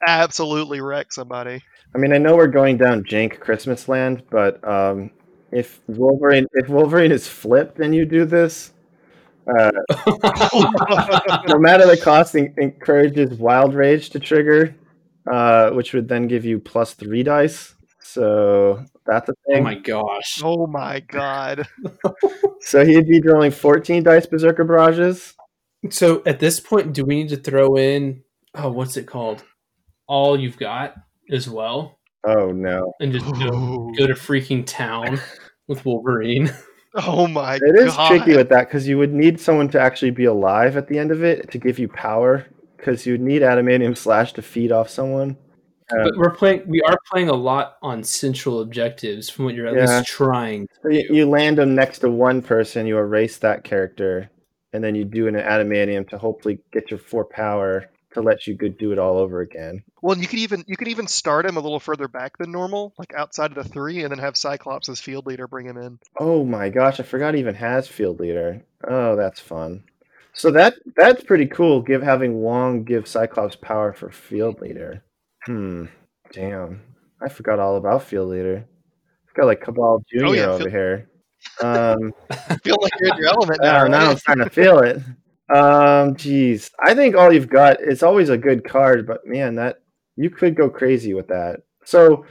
absolutely wreck somebody. I mean, I know we're going down jank Christmas land, but um, if Wolverine if Wolverine is flipped and you do this, uh, [laughs] no matter the cost, en- encourages Wild Rage to trigger, uh, which would then give you plus three dice. So that's a Oh my gosh! oh my god! [laughs] So he'd be rolling 14 dice Berserker Barrages. So at this point, do we need to throw in oh, what's it called? All you've got as well, Oh no. and just go, go to freaking town with Wolverine. [laughs] Oh my god. It is god! tricky with that because you would need someone to actually be alive at the end of it to give you power because you'd need Adamantium Slash to feed off someone. Uh, But we're playing. We are playing a lot on central objectives from what you're at Yeah. least trying. So you, you land them next to one person, you erase that character, and then you do an adamantium to hopefully get your four power to let you go do it all over again. Well, you could even you could even start him a little further back than normal, like outside of the three, and then have Cyclops as field leader bring him in. Oh my gosh, I forgot he even has field leader. Oh, that's fun. So that that's pretty cool. Give having Wong give Cyclops power for field leader. Hmm. Damn. I forgot all about field leader. I've got like Cabal Jr. Oh, yeah, over Field- here. Um [laughs] I feel like you're in your element [laughs] now. Now I'm right? starting to feel it. Um, geez, I think all you've got is always a good card, but man, that you could go crazy with that. So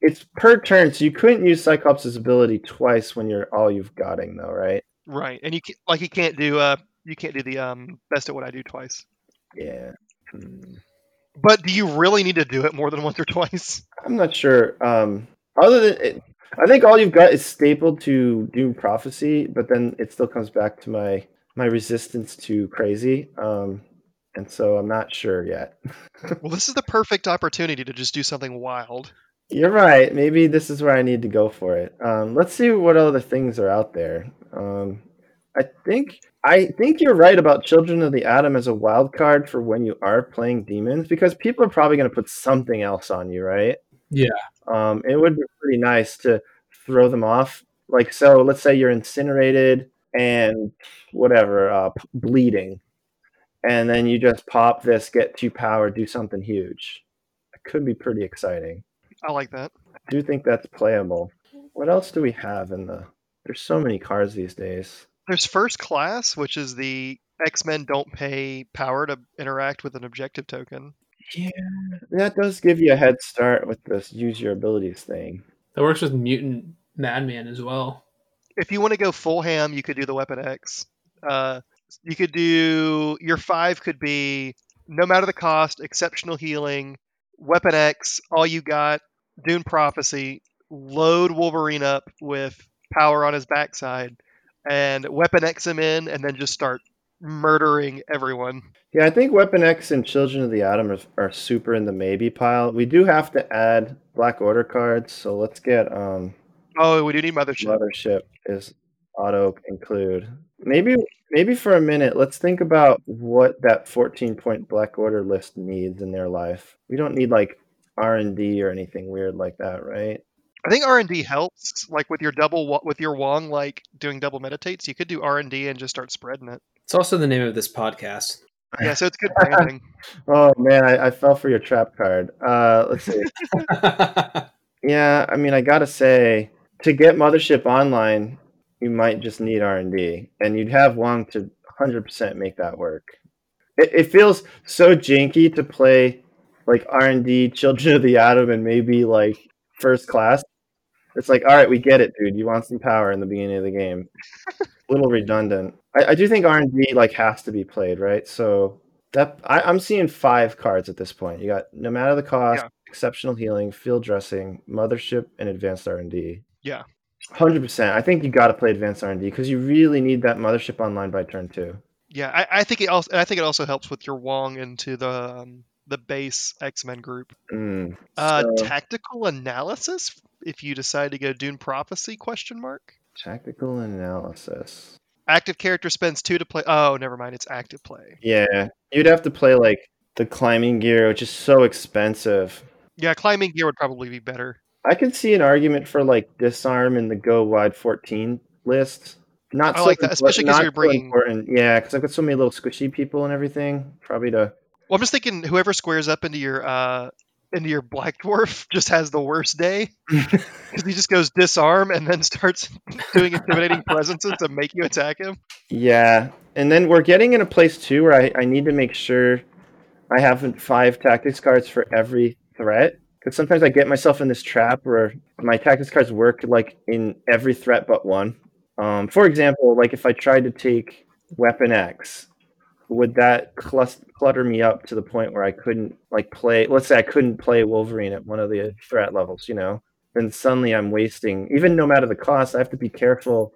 it's per turn, so you couldn't use Cyclops' ability twice when you're all you've gotting, though, right? Right, and you can, like you can't do uh you can't do the um best at what I do twice. Yeah. Hmm. But do you really need to do it more than once or twice? I'm not sure. Um, other than it, I think all you've got is stapled to Doom Prophecy, but then it still comes back to my my resistance to crazy. Um, and so I'm not sure yet. [laughs] Well, this is the perfect opportunity to just do something wild. You're right. Maybe this is where I need to go for it. Um, let's see what other things are out there. Um, I think I think you're right about Children of the Atom as a wild card for when you are playing demons because people are probably going to put something else on you, right? Yeah. Um, it would be pretty nice to throw them off. Like, so let's say you're incinerated and whatever, uh, p- bleeding, and then you just pop this, get two power, do something huge. It could be pretty exciting. I like that. I do think that's playable. What else do we have in the? There's so many cards these days. There's first class, which is the X Men don't pay power to interact with an objective token. Yeah, that does give you a head start with this use your abilities thing. That works with Mutant Madman as well. If you want to go full ham, you could do the Weapon X. Uh, you could do your five could be no matter the cost, exceptional healing, Weapon X, all you got, Doom Prophecy, load Wolverine up with power on his backside, and Weapon X him in, and then just start murdering everyone. Yeah, I think Weapon X and Children of the Atom are, are super in the maybe pile. We do have to add Black Order cards, so let's get um Oh, we do need Mothership. Mothership is auto include. Maybe maybe for a minute, let's think about what that 14 point Black Order list needs in their life. We don't need like R and D or anything weird like that, right? I think R and D helps, like with your double wa- with your Wong, like doing double meditates. You could do R and D and just start spreading it. It's also the name of this podcast. Yeah, so it's good branding. [laughs] Oh man, I, I fell for your trap card. Uh, let's see. [laughs] Yeah, I mean, I gotta say, to get Mothership online, you might just need R and D, and you'd have Wong to 100% make that work. It, it feels so janky to play like R and D, Children of the Atom, and maybe like First Class. It's like, all right, we get it, dude. You want some power in the beginning of the game. A [laughs] little redundant. I, I do think R and D like has to be played, right? So that I, I'm seeing five cards at this point. You got no matter the cost, Yeah. exceptional healing, field dressing, mothership, and advanced R and D. Yeah. Hundred percent. I think you got to play advanced R and D because you really need that mothership online by turn two. Yeah, I, I think it also I think it also helps with your Wong into the um, the base X Men group. Mm. Uh, tactical analysis. If you decide to go Doom Prophecy? Question mark. tactical analysis. Active character spends two to play. Oh, never mind. It's active play. Yeah, you'd have to play like the climbing gear, which is so expensive. Yeah, climbing gear would probably be better. I could see an argument for like disarm in the go wide 14 list. Not I so like that, especially 'cause not you're bringing- important. Yeah, because I've got so many little squishy people and everything. Probably to Well, I'm just thinking whoever squares up into your uh into your Black Dwarf [laughs] just has the worst day [laughs] because he just goes disarm and then starts [laughs] doing intimidating presences to make you attack him. Yeah, and then we're getting in a place too where I, I need to make sure I have five tactics cards for every threat. Because sometimes I get myself in this trap where my tactics cards work like in every threat but one. Um, for example, like if I tried to take Weapon X, would that clus- clutter me up to the point where I couldn't like play? Let's say I couldn't play Wolverine at one of the threat levels, you know? Then suddenly I'm wasting, even no matter the cost, I have to be careful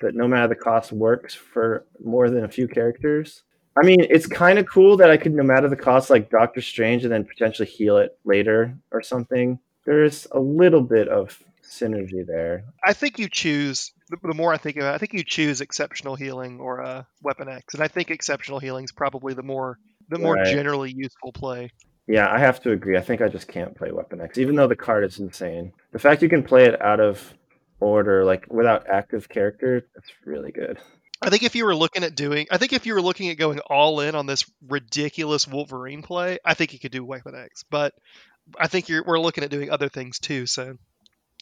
that no matter the cost works for more than a few characters. I mean, it's kind of cool that I could, no matter the cost, like Doctor Strange and then potentially heal it later or something. There's a little bit of synergy there. I think you choose the, more I think about it, I think you choose exceptional healing or uh, weapon X, and I think exceptional healing is probably the more the more Right. generally useful play. Yeah, I have to agree. I think I just can't play Weapon X, even though the card is insane. The fact you can play it out of order, like without active character, that's really good. I think if you were looking at doing, I think if you were looking at going all in on this ridiculous Wolverine play, I think you could do Weapon X. But I think you're we're looking at doing other things too. So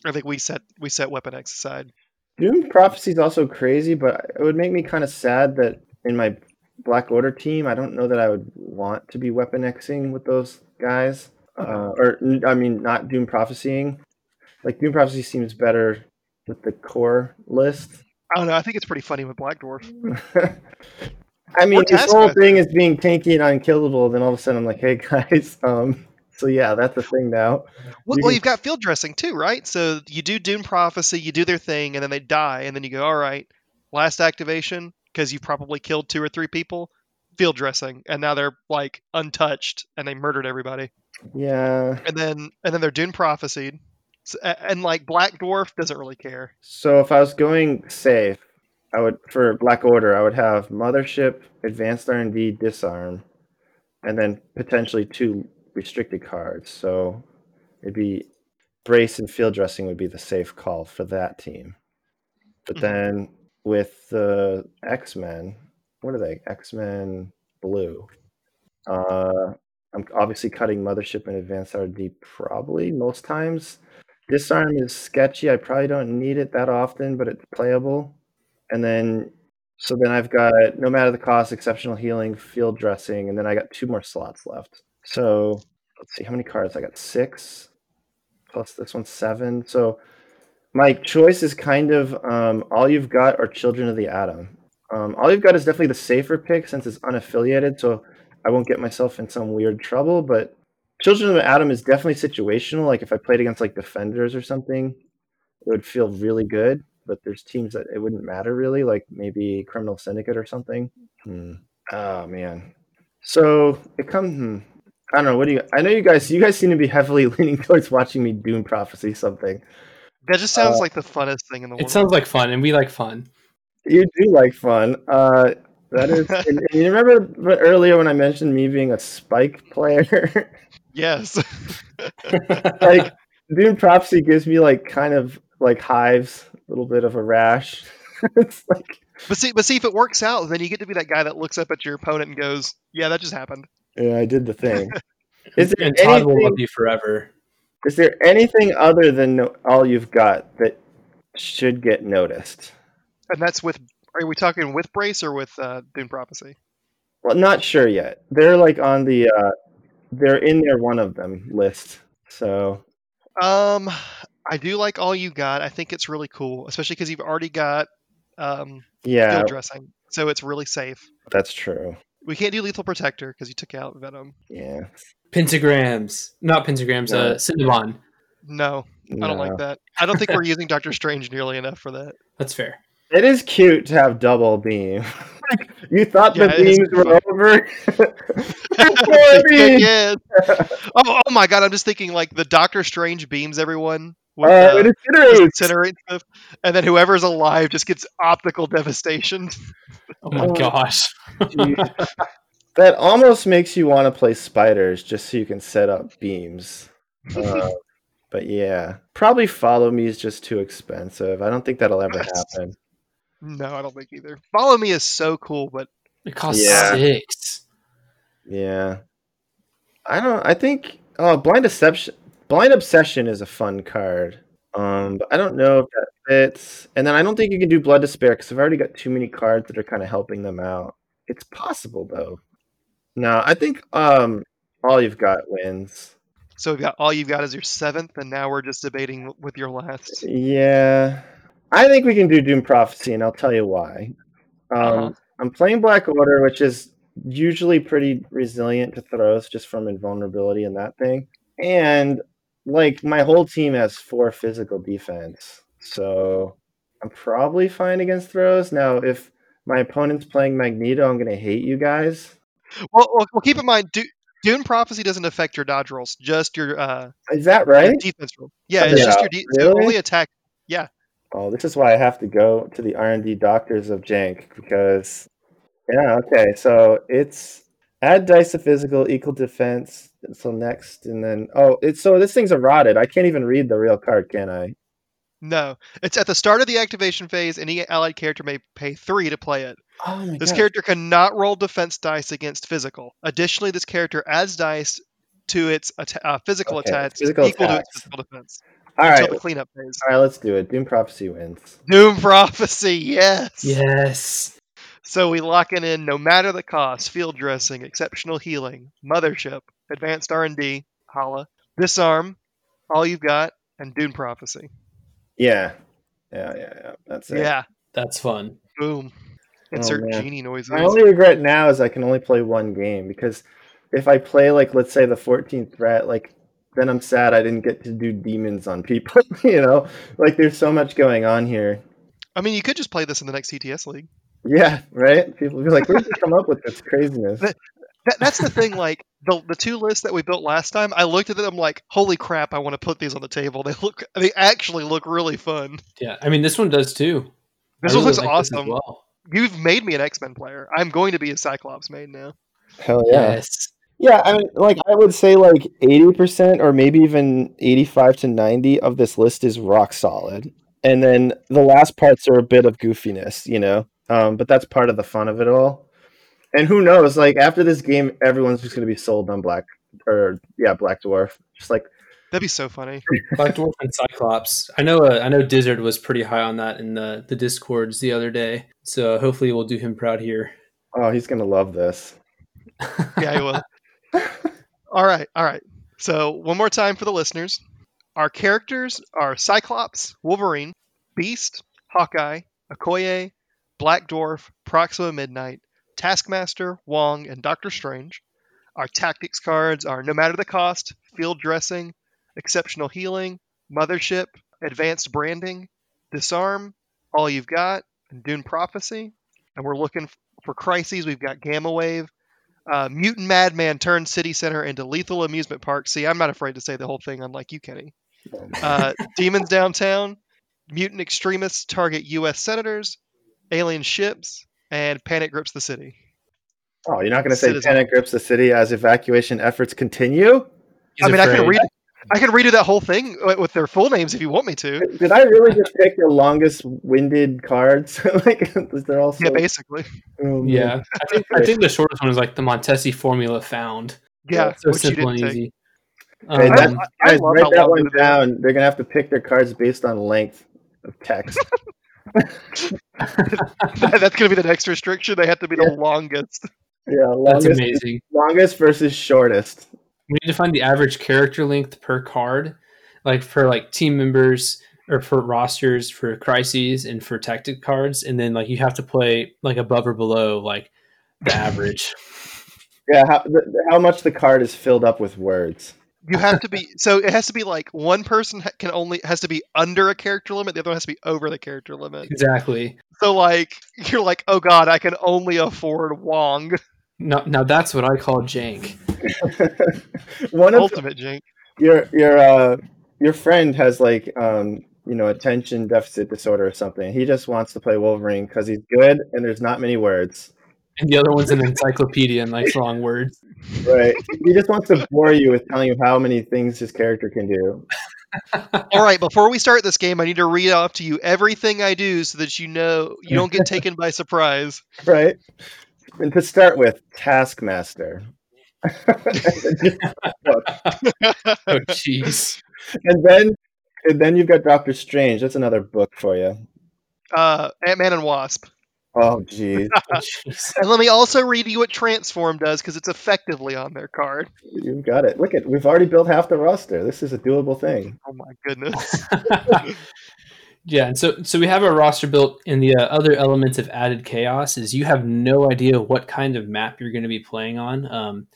I think we set we set Weapon X aside. Doom Prophecy is also crazy, but it would make me kind of sad that in my Black Order team, I don't know that I would want to be Weapon Xing with those guys. Uh, or, I mean, not Doom Prophecying. Like, Doom Prophecy seems better with the core list. I don't know. I think it's pretty funny with Black Dwarf. [laughs] I mean, this whole thing is being tanky and unkillable. Then all of a sudden, I'm like, hey guys, [laughs] um, so yeah, that's a thing now. Well, You well, you've got field dressing too, right? So you do Doom Prophecy, you do their thing, and then they die, and then you go, all right, last activation because you probably killed two or three people. Field dressing, and now they're like untouched, and they murdered everybody. Yeah. And then and then they're Doom Prophesied, and like Black Dwarf doesn't really care. So if I was going safe, I would for Black Order, I would have Mothership, Advanced R and D, Disarm, and then potentially two restricted cards. So it'd be Brace and Field Dressing would be the safe call for that team. But Mhm. then with the X Men, what are they? X Men Blue. Uh, I'm obviously cutting Mothership and Advanced R&D probably most times. Disarm is sketchy. I probably don't need it that often, but it's playable. And then, so then I've got no matter the cost, exceptional healing, field dressing, and then I got two more slots left. So let's see how many cards I got. Six plus this one seven. So my choice is kind of um, all you've got are Children of the Atom. Um, all you've got is definitely the safer pick since it's unaffiliated, so I won't get myself in some weird trouble. But Children of the Atom is definitely situational. Like if I played against like Defenders or something, it would feel really good. But there's teams that it wouldn't matter really, like maybe Criminal Syndicate or something. Hmm. Oh man. So it comes. Hmm. I don't know. What do you? I know you guys. You guys seem to be heavily [laughs] leaning towards watching me Doom Prophecy something. That just sounds Uh, like the funnest thing in the world. It sounds like fun, and we like fun. You do like fun. Uh, that is. [laughs] and, and you remember earlier when I mentioned me being a Spike player? [laughs] yes. [laughs] like Doom Prophecy gives me like kind of like hives, a little bit of a rash. it's like, But see, but see if it works out, then you get to be that guy that looks up at your opponent and goes, "Yeah, that just happened." yeah, I did the thing. Is there and Todd will love you forever. Is there anything other than no, all you've got that should get noticed? And that's with. Are we talking with Brace or with uh, Doom Prophecy? Well, not sure yet. They're like on the. Uh, they're in their one of them list. So Um, I do like all you got. I think it's really cool, especially because you've already got um, yeah, dressing, so it's really safe. that's true. We can't do lethal protector because you took out Venom. Yeah, Pentagrams, not pentagrams. No. Uh, Cinnabon. No, I don't No. like that. I don't think we're using Doctor Strange nearly enough for that. That's fair. It is cute to have double beam. [laughs] you thought Yeah, the beams were fun. over? More beams! yes. Oh, oh my god! I'm just thinking like the Doctor Strange beams everyone with Uh, uh, it incinerates. incinerate stuff, and then whoever's alive just gets optical devastation. Oh my Oh. gosh. [laughs] Jeez. that almost makes you want to play spiders just so you can set up beams. [laughs] Uh, but yeah, probably follow me is just too expensive. I don't think that'll ever happen. no, I don't think either. Follow me is so cool, but It costs Yeah. six. Yeah, I don't. I think oh, blind deception, blind obsession is a fun card. Um, but I don't know if that fits. And then I don't think you can do blood despair because I've already got too many cards that are kind of helping them out. It's possible though. No, I think um, all you've got wins. so we've got all you've got is your seventh, and now we're just debating with your last. Yeah, I think we can do Doom Prophecy, and I'll tell you why. Um, Uh-huh. I'm playing Black Order, which is usually pretty resilient to throws just from invulnerability and that thing. And like my whole team has four physical defense, so I'm probably fine against throws. Now, if my opponent's playing Magneto, I'm gonna hate you guys. Well, well, well keep in mind, Do- Doom Prophecy doesn't affect your dodge rolls, just your uh, Is that right? defense roll. Yeah, it's just your de- really? only attack. Yeah. Oh, this is why I have to go to the R and D doctors of Jank because, yeah, okay. So it's add dice to physical equal defense. So next, and then oh, it's so this thing's eroded. I can't even read the real card, can I? No, it's at the start of the activation phase. Any allied character may pay three to play it. Oh my This character cannot roll defense dice against physical. Additionally, this character adds dice to its atta- uh, physical Okay, attacks physical equal to its physical defense All until right, the cleanup phase. all right. Let's do it. Doom Prophecy wins. Doom Prophecy, yes. Yes. So we locking in no matter the cost: field dressing, exceptional healing, mothership, advanced R and D, holla, disarm, all you've got, and Doom Prophecy. Yeah, yeah, yeah, yeah. That's it. Yeah, That's fun. boom. Insert oh, man. genie noises. My only regret now is I can only play one game because if I play like let's say the 14th threat, like then I'm sad I didn't get to do demons on people. [laughs] you know, like there's so much going on here. I mean, you could just play this in the next CTS league. Yeah, right. People be like, "Where'd you come up with this [laughs] craziness?" That, that's the thing. Like the the two lists that we built last time, I looked at them like, holy crap! I want to put these on the table. They look, they actually look really fun. Yeah. I mean, this one does too. This I one looks like this as awesome. well. You've made me an X Men player. I'm going to be a Cyclops main now. Hell yeah. Yes. Yeah, I mean, like I would say, like eighty percent or maybe even eighty-five to ninety of this list is rock solid, and then the last parts are a bit of goofiness, you know. Um, but that's part of the fun of it all. And who knows? Like after this game, everyone's just gonna be sold on Black or yeah, Black Dwarf. Just like That'd be so funny. [laughs] Black Dwarf and Cyclops. I know. Uh, I know. Dizzard was pretty high on that in the the discords the other day. So hopefully we'll do him proud here. oh, he's gonna love this. [laughs] Yeah, I will. all right, all right. So one more time for the listeners. Our characters are Cyclops, Wolverine, Beast, Hawkeye, Okoye, Black Dwarf, Proxima Midnight, Taskmaster, Wong, and Doctor Strange. Our tactics cards are No Matter the Cost, Field Dressing, Exceptional Healing, Mothership, Advanced R and D, Disarm, All You've Got, and Doom Prophecy. And we're looking for crises. We've got Gamma Wave, uh, Mutant Madman turned City Center into Lethal Amusement Park. See, I'm not afraid to say the whole thing, unlike you, Kenny. Uh, [laughs] Demons Downtown, Mutant Extremists target U.S. senators, alien ships, and Panic grips the city. Oh, you're not gonna say Citizen. panic grips the city as evacuation efforts continue? He's I mean, I can read, I can redo that whole thing with their full names if you want me to. Did I really just pick the longest winded cards? [laughs] like they're all so, Yeah, basically. oh. Yeah, I think I think the shortest one is like the Montesi formula found. Yeah, so which you simple and didn't take. easy. Hey, Um, that- I Guys, write that one it is. down. They're gonna have to pick their cards based on length of text. [laughs] [laughs] That's going to be the next restriction. They have to be the longest. yeah, that's amazing. longest versus shortest. We need to find the average character length per card, like for like team members or for rosters for crises and for tactic cards, and then like you have to play like above or below like the [laughs] average. Yeah, how, the, how much the card is filled up with words. You have to be so it has to be like one person can only has to be under a character limit. The other one has to be over the character limit. exactly. So like you're like, oh god, I can only afford Wong. Now, now that's what I call jank. [laughs] One of Ultimate Jink. your your uh your friend has like um you know attention deficit disorder or something. He just wants to play Wolverine because he's good and there's not many words. And the other one's an encyclopedia and likes long words. Right. he just wants to bore you with telling you how many things his character can do. [laughs] All right, before we start this game, I need to read off to you everything I do so that you know you don't get [laughs] taken by surprise. Right. And to start with, Taskmaster. [laughs] Oh jeez. and then and then you've got Doctor Strange. That's another book for you. uh, Ant Man and Wasp. Oh jeez. [laughs] Oh. And let me also read you what Transform does because it's effectively on their card. You've got it. Look at we've already built half the roster. This is a doable thing. Oh my goodness. [laughs] yeah, and so so we have our roster built, and the uh, other elements of added chaos is you have no idea what kind of map you're going to be playing on. Um,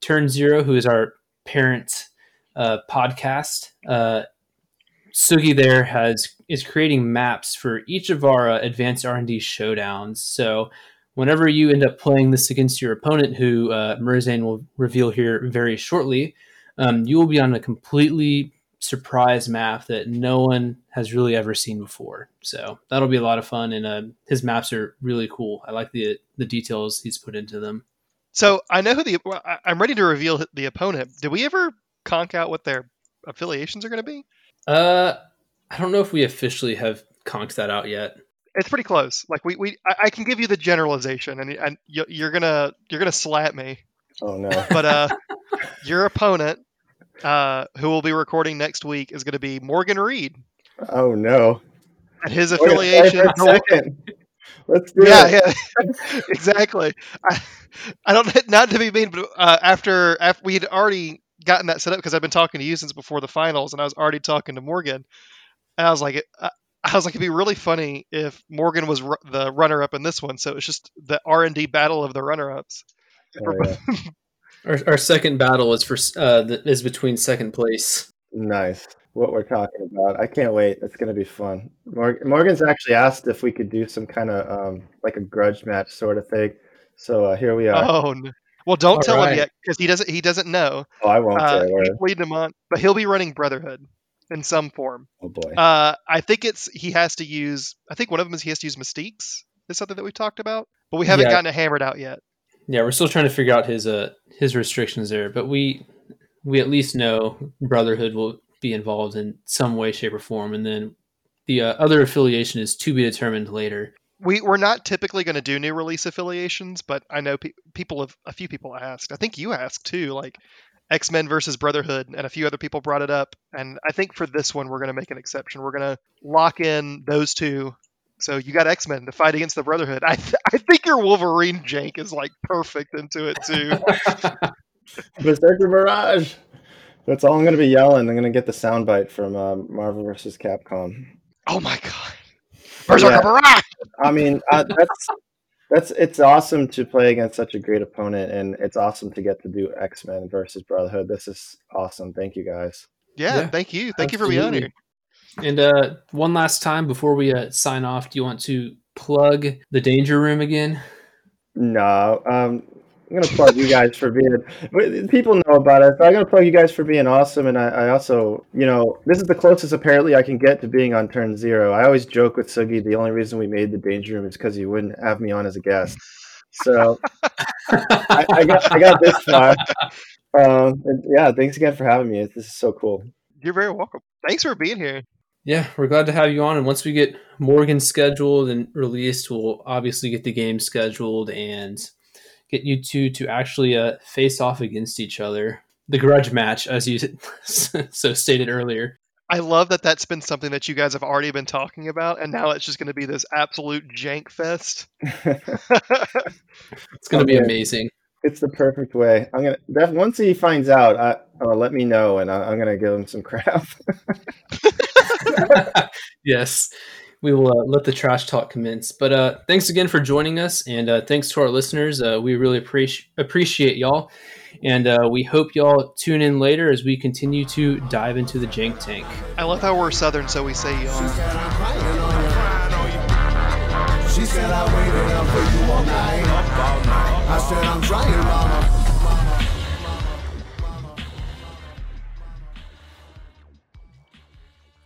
Turn Zero, who is our parent uh, podcast, uh, Sugi there has is creating maps for each of our uh, advanced R and D showdowns. So whenever you end up playing this against your opponent, who uh, will reveal here very shortly, um, you will be on a completely surprise map that no one has really ever seen before. So that'll be a lot of fun, and uh, his maps are really cool. I like the the details he's put into them. So I know who the. well, I- I'm ready to reveal the opponent. Did we ever conk out what their affiliations are going to be? Uh, I don't know if we officially have conked that out yet. It's pretty close. Like we, we I, I can give you the generalization, and and you, you're gonna you're gonna slap me. Oh no. [laughs] But uh, your opponent, uh, who will be recording next week, is going to be Morgan Reed, Oh no. and his We're gonna play affiliation. for a second. Let's do yeah, it. yeah, [laughs] exactly. I, I don't [laughs] not to be mean, but uh, after after we had already gotten that set up because I've been talking to you since before the finals, and I was already talking to Morgan, and I was like, I, I was like, it'd be really funny if Morgan was ru- the runner up in this one, so it's just the R and D battle of the runner ups. Oh, yeah. [laughs] Our, our second battle is for uh, the, is between second place. Nice. What we're talking about. I can't wait. It's going to be fun. Morgan's actually asked if we could do some kind of um, like a grudge match sort of thing. So uh, here we are. Oh, no. well, don't All tell right. him yet because he doesn't he doesn't know. Oh, I won't Uh, say a keep word. leading him on, but he'll be running Brotherhood. in some form. Oh boy. Uh, I think it's he has to use. I think one of them is he has to use Mystiques. Is something that we talked about, but we haven't Yeah. gotten it hammered out yet. Yeah, we're still trying to figure out his uh his restrictions there, but we we at least know Brotherhood will be involved in some way, shape, or form, and then the uh, other affiliation is to be determined later. We we're not typically going to do new release affiliations, but I know pe- people have a few people asked. I think you asked too, like X Men versus Brotherhood, and a few other people brought it up. And I think for this one, we're going to make an exception. We're going to lock in those two. So you got X Men to fight against the Brotherhood. I th- I think your Wolverine jank is like perfect into it too. [laughs] Berserker Barrage. That's all I'm going to be yelling. I'm going to get the soundbite from uh, Marvel vs. Capcom. oh my god, Berserker Yeah. Barrage! I mean, uh, that's that's it's awesome to play against such a great opponent, and it's awesome to get to do X Men versus Brotherhood. This is awesome. Thank you guys. Yeah, Yeah, thank you, thank you for being on here. And uh, one last time before we uh, sign off, do you want to plug the Danger Room again? No, um, I'm gonna plug you guys for being. People know about it. So I'm gonna plug you guys for being awesome, and I, I also, you know, this is the closest apparently I can get to being on turn zero. I always joke with Sugi. The only reason we made the danger room is because he wouldn't have me on as a guest. So I, I got I got this far. Um, and yeah, thanks again for having me. This is so cool. You're very welcome. Thanks for being here. Yeah, we're glad to have you on. And once we get Morgan scheduled and released, we'll obviously get the game scheduled and get you two to actually uh, face off against each other. The grudge match, as you [laughs] so stated earlier. I love that that's been something that you guys have already been talking about, and now it's just going to be this absolute jank fest. [laughs] It's going to be amazing. it's the perfect way. I'm gonna def- once he finds out, I, uh, let me know, and I, I'm gonna give him some crap. [laughs] yes, we will uh, let the trash talk commence. But uh, thanks again for joining us, and uh, thanks to our listeners. Uh, we really appreciate appreciate y'all, and uh, we hope y'all tune in later as we continue to dive into the jank tank. I love how we're southern, so we say y'all. said I'm on you. She said I waited up for you all night. I said I'm trying, mama.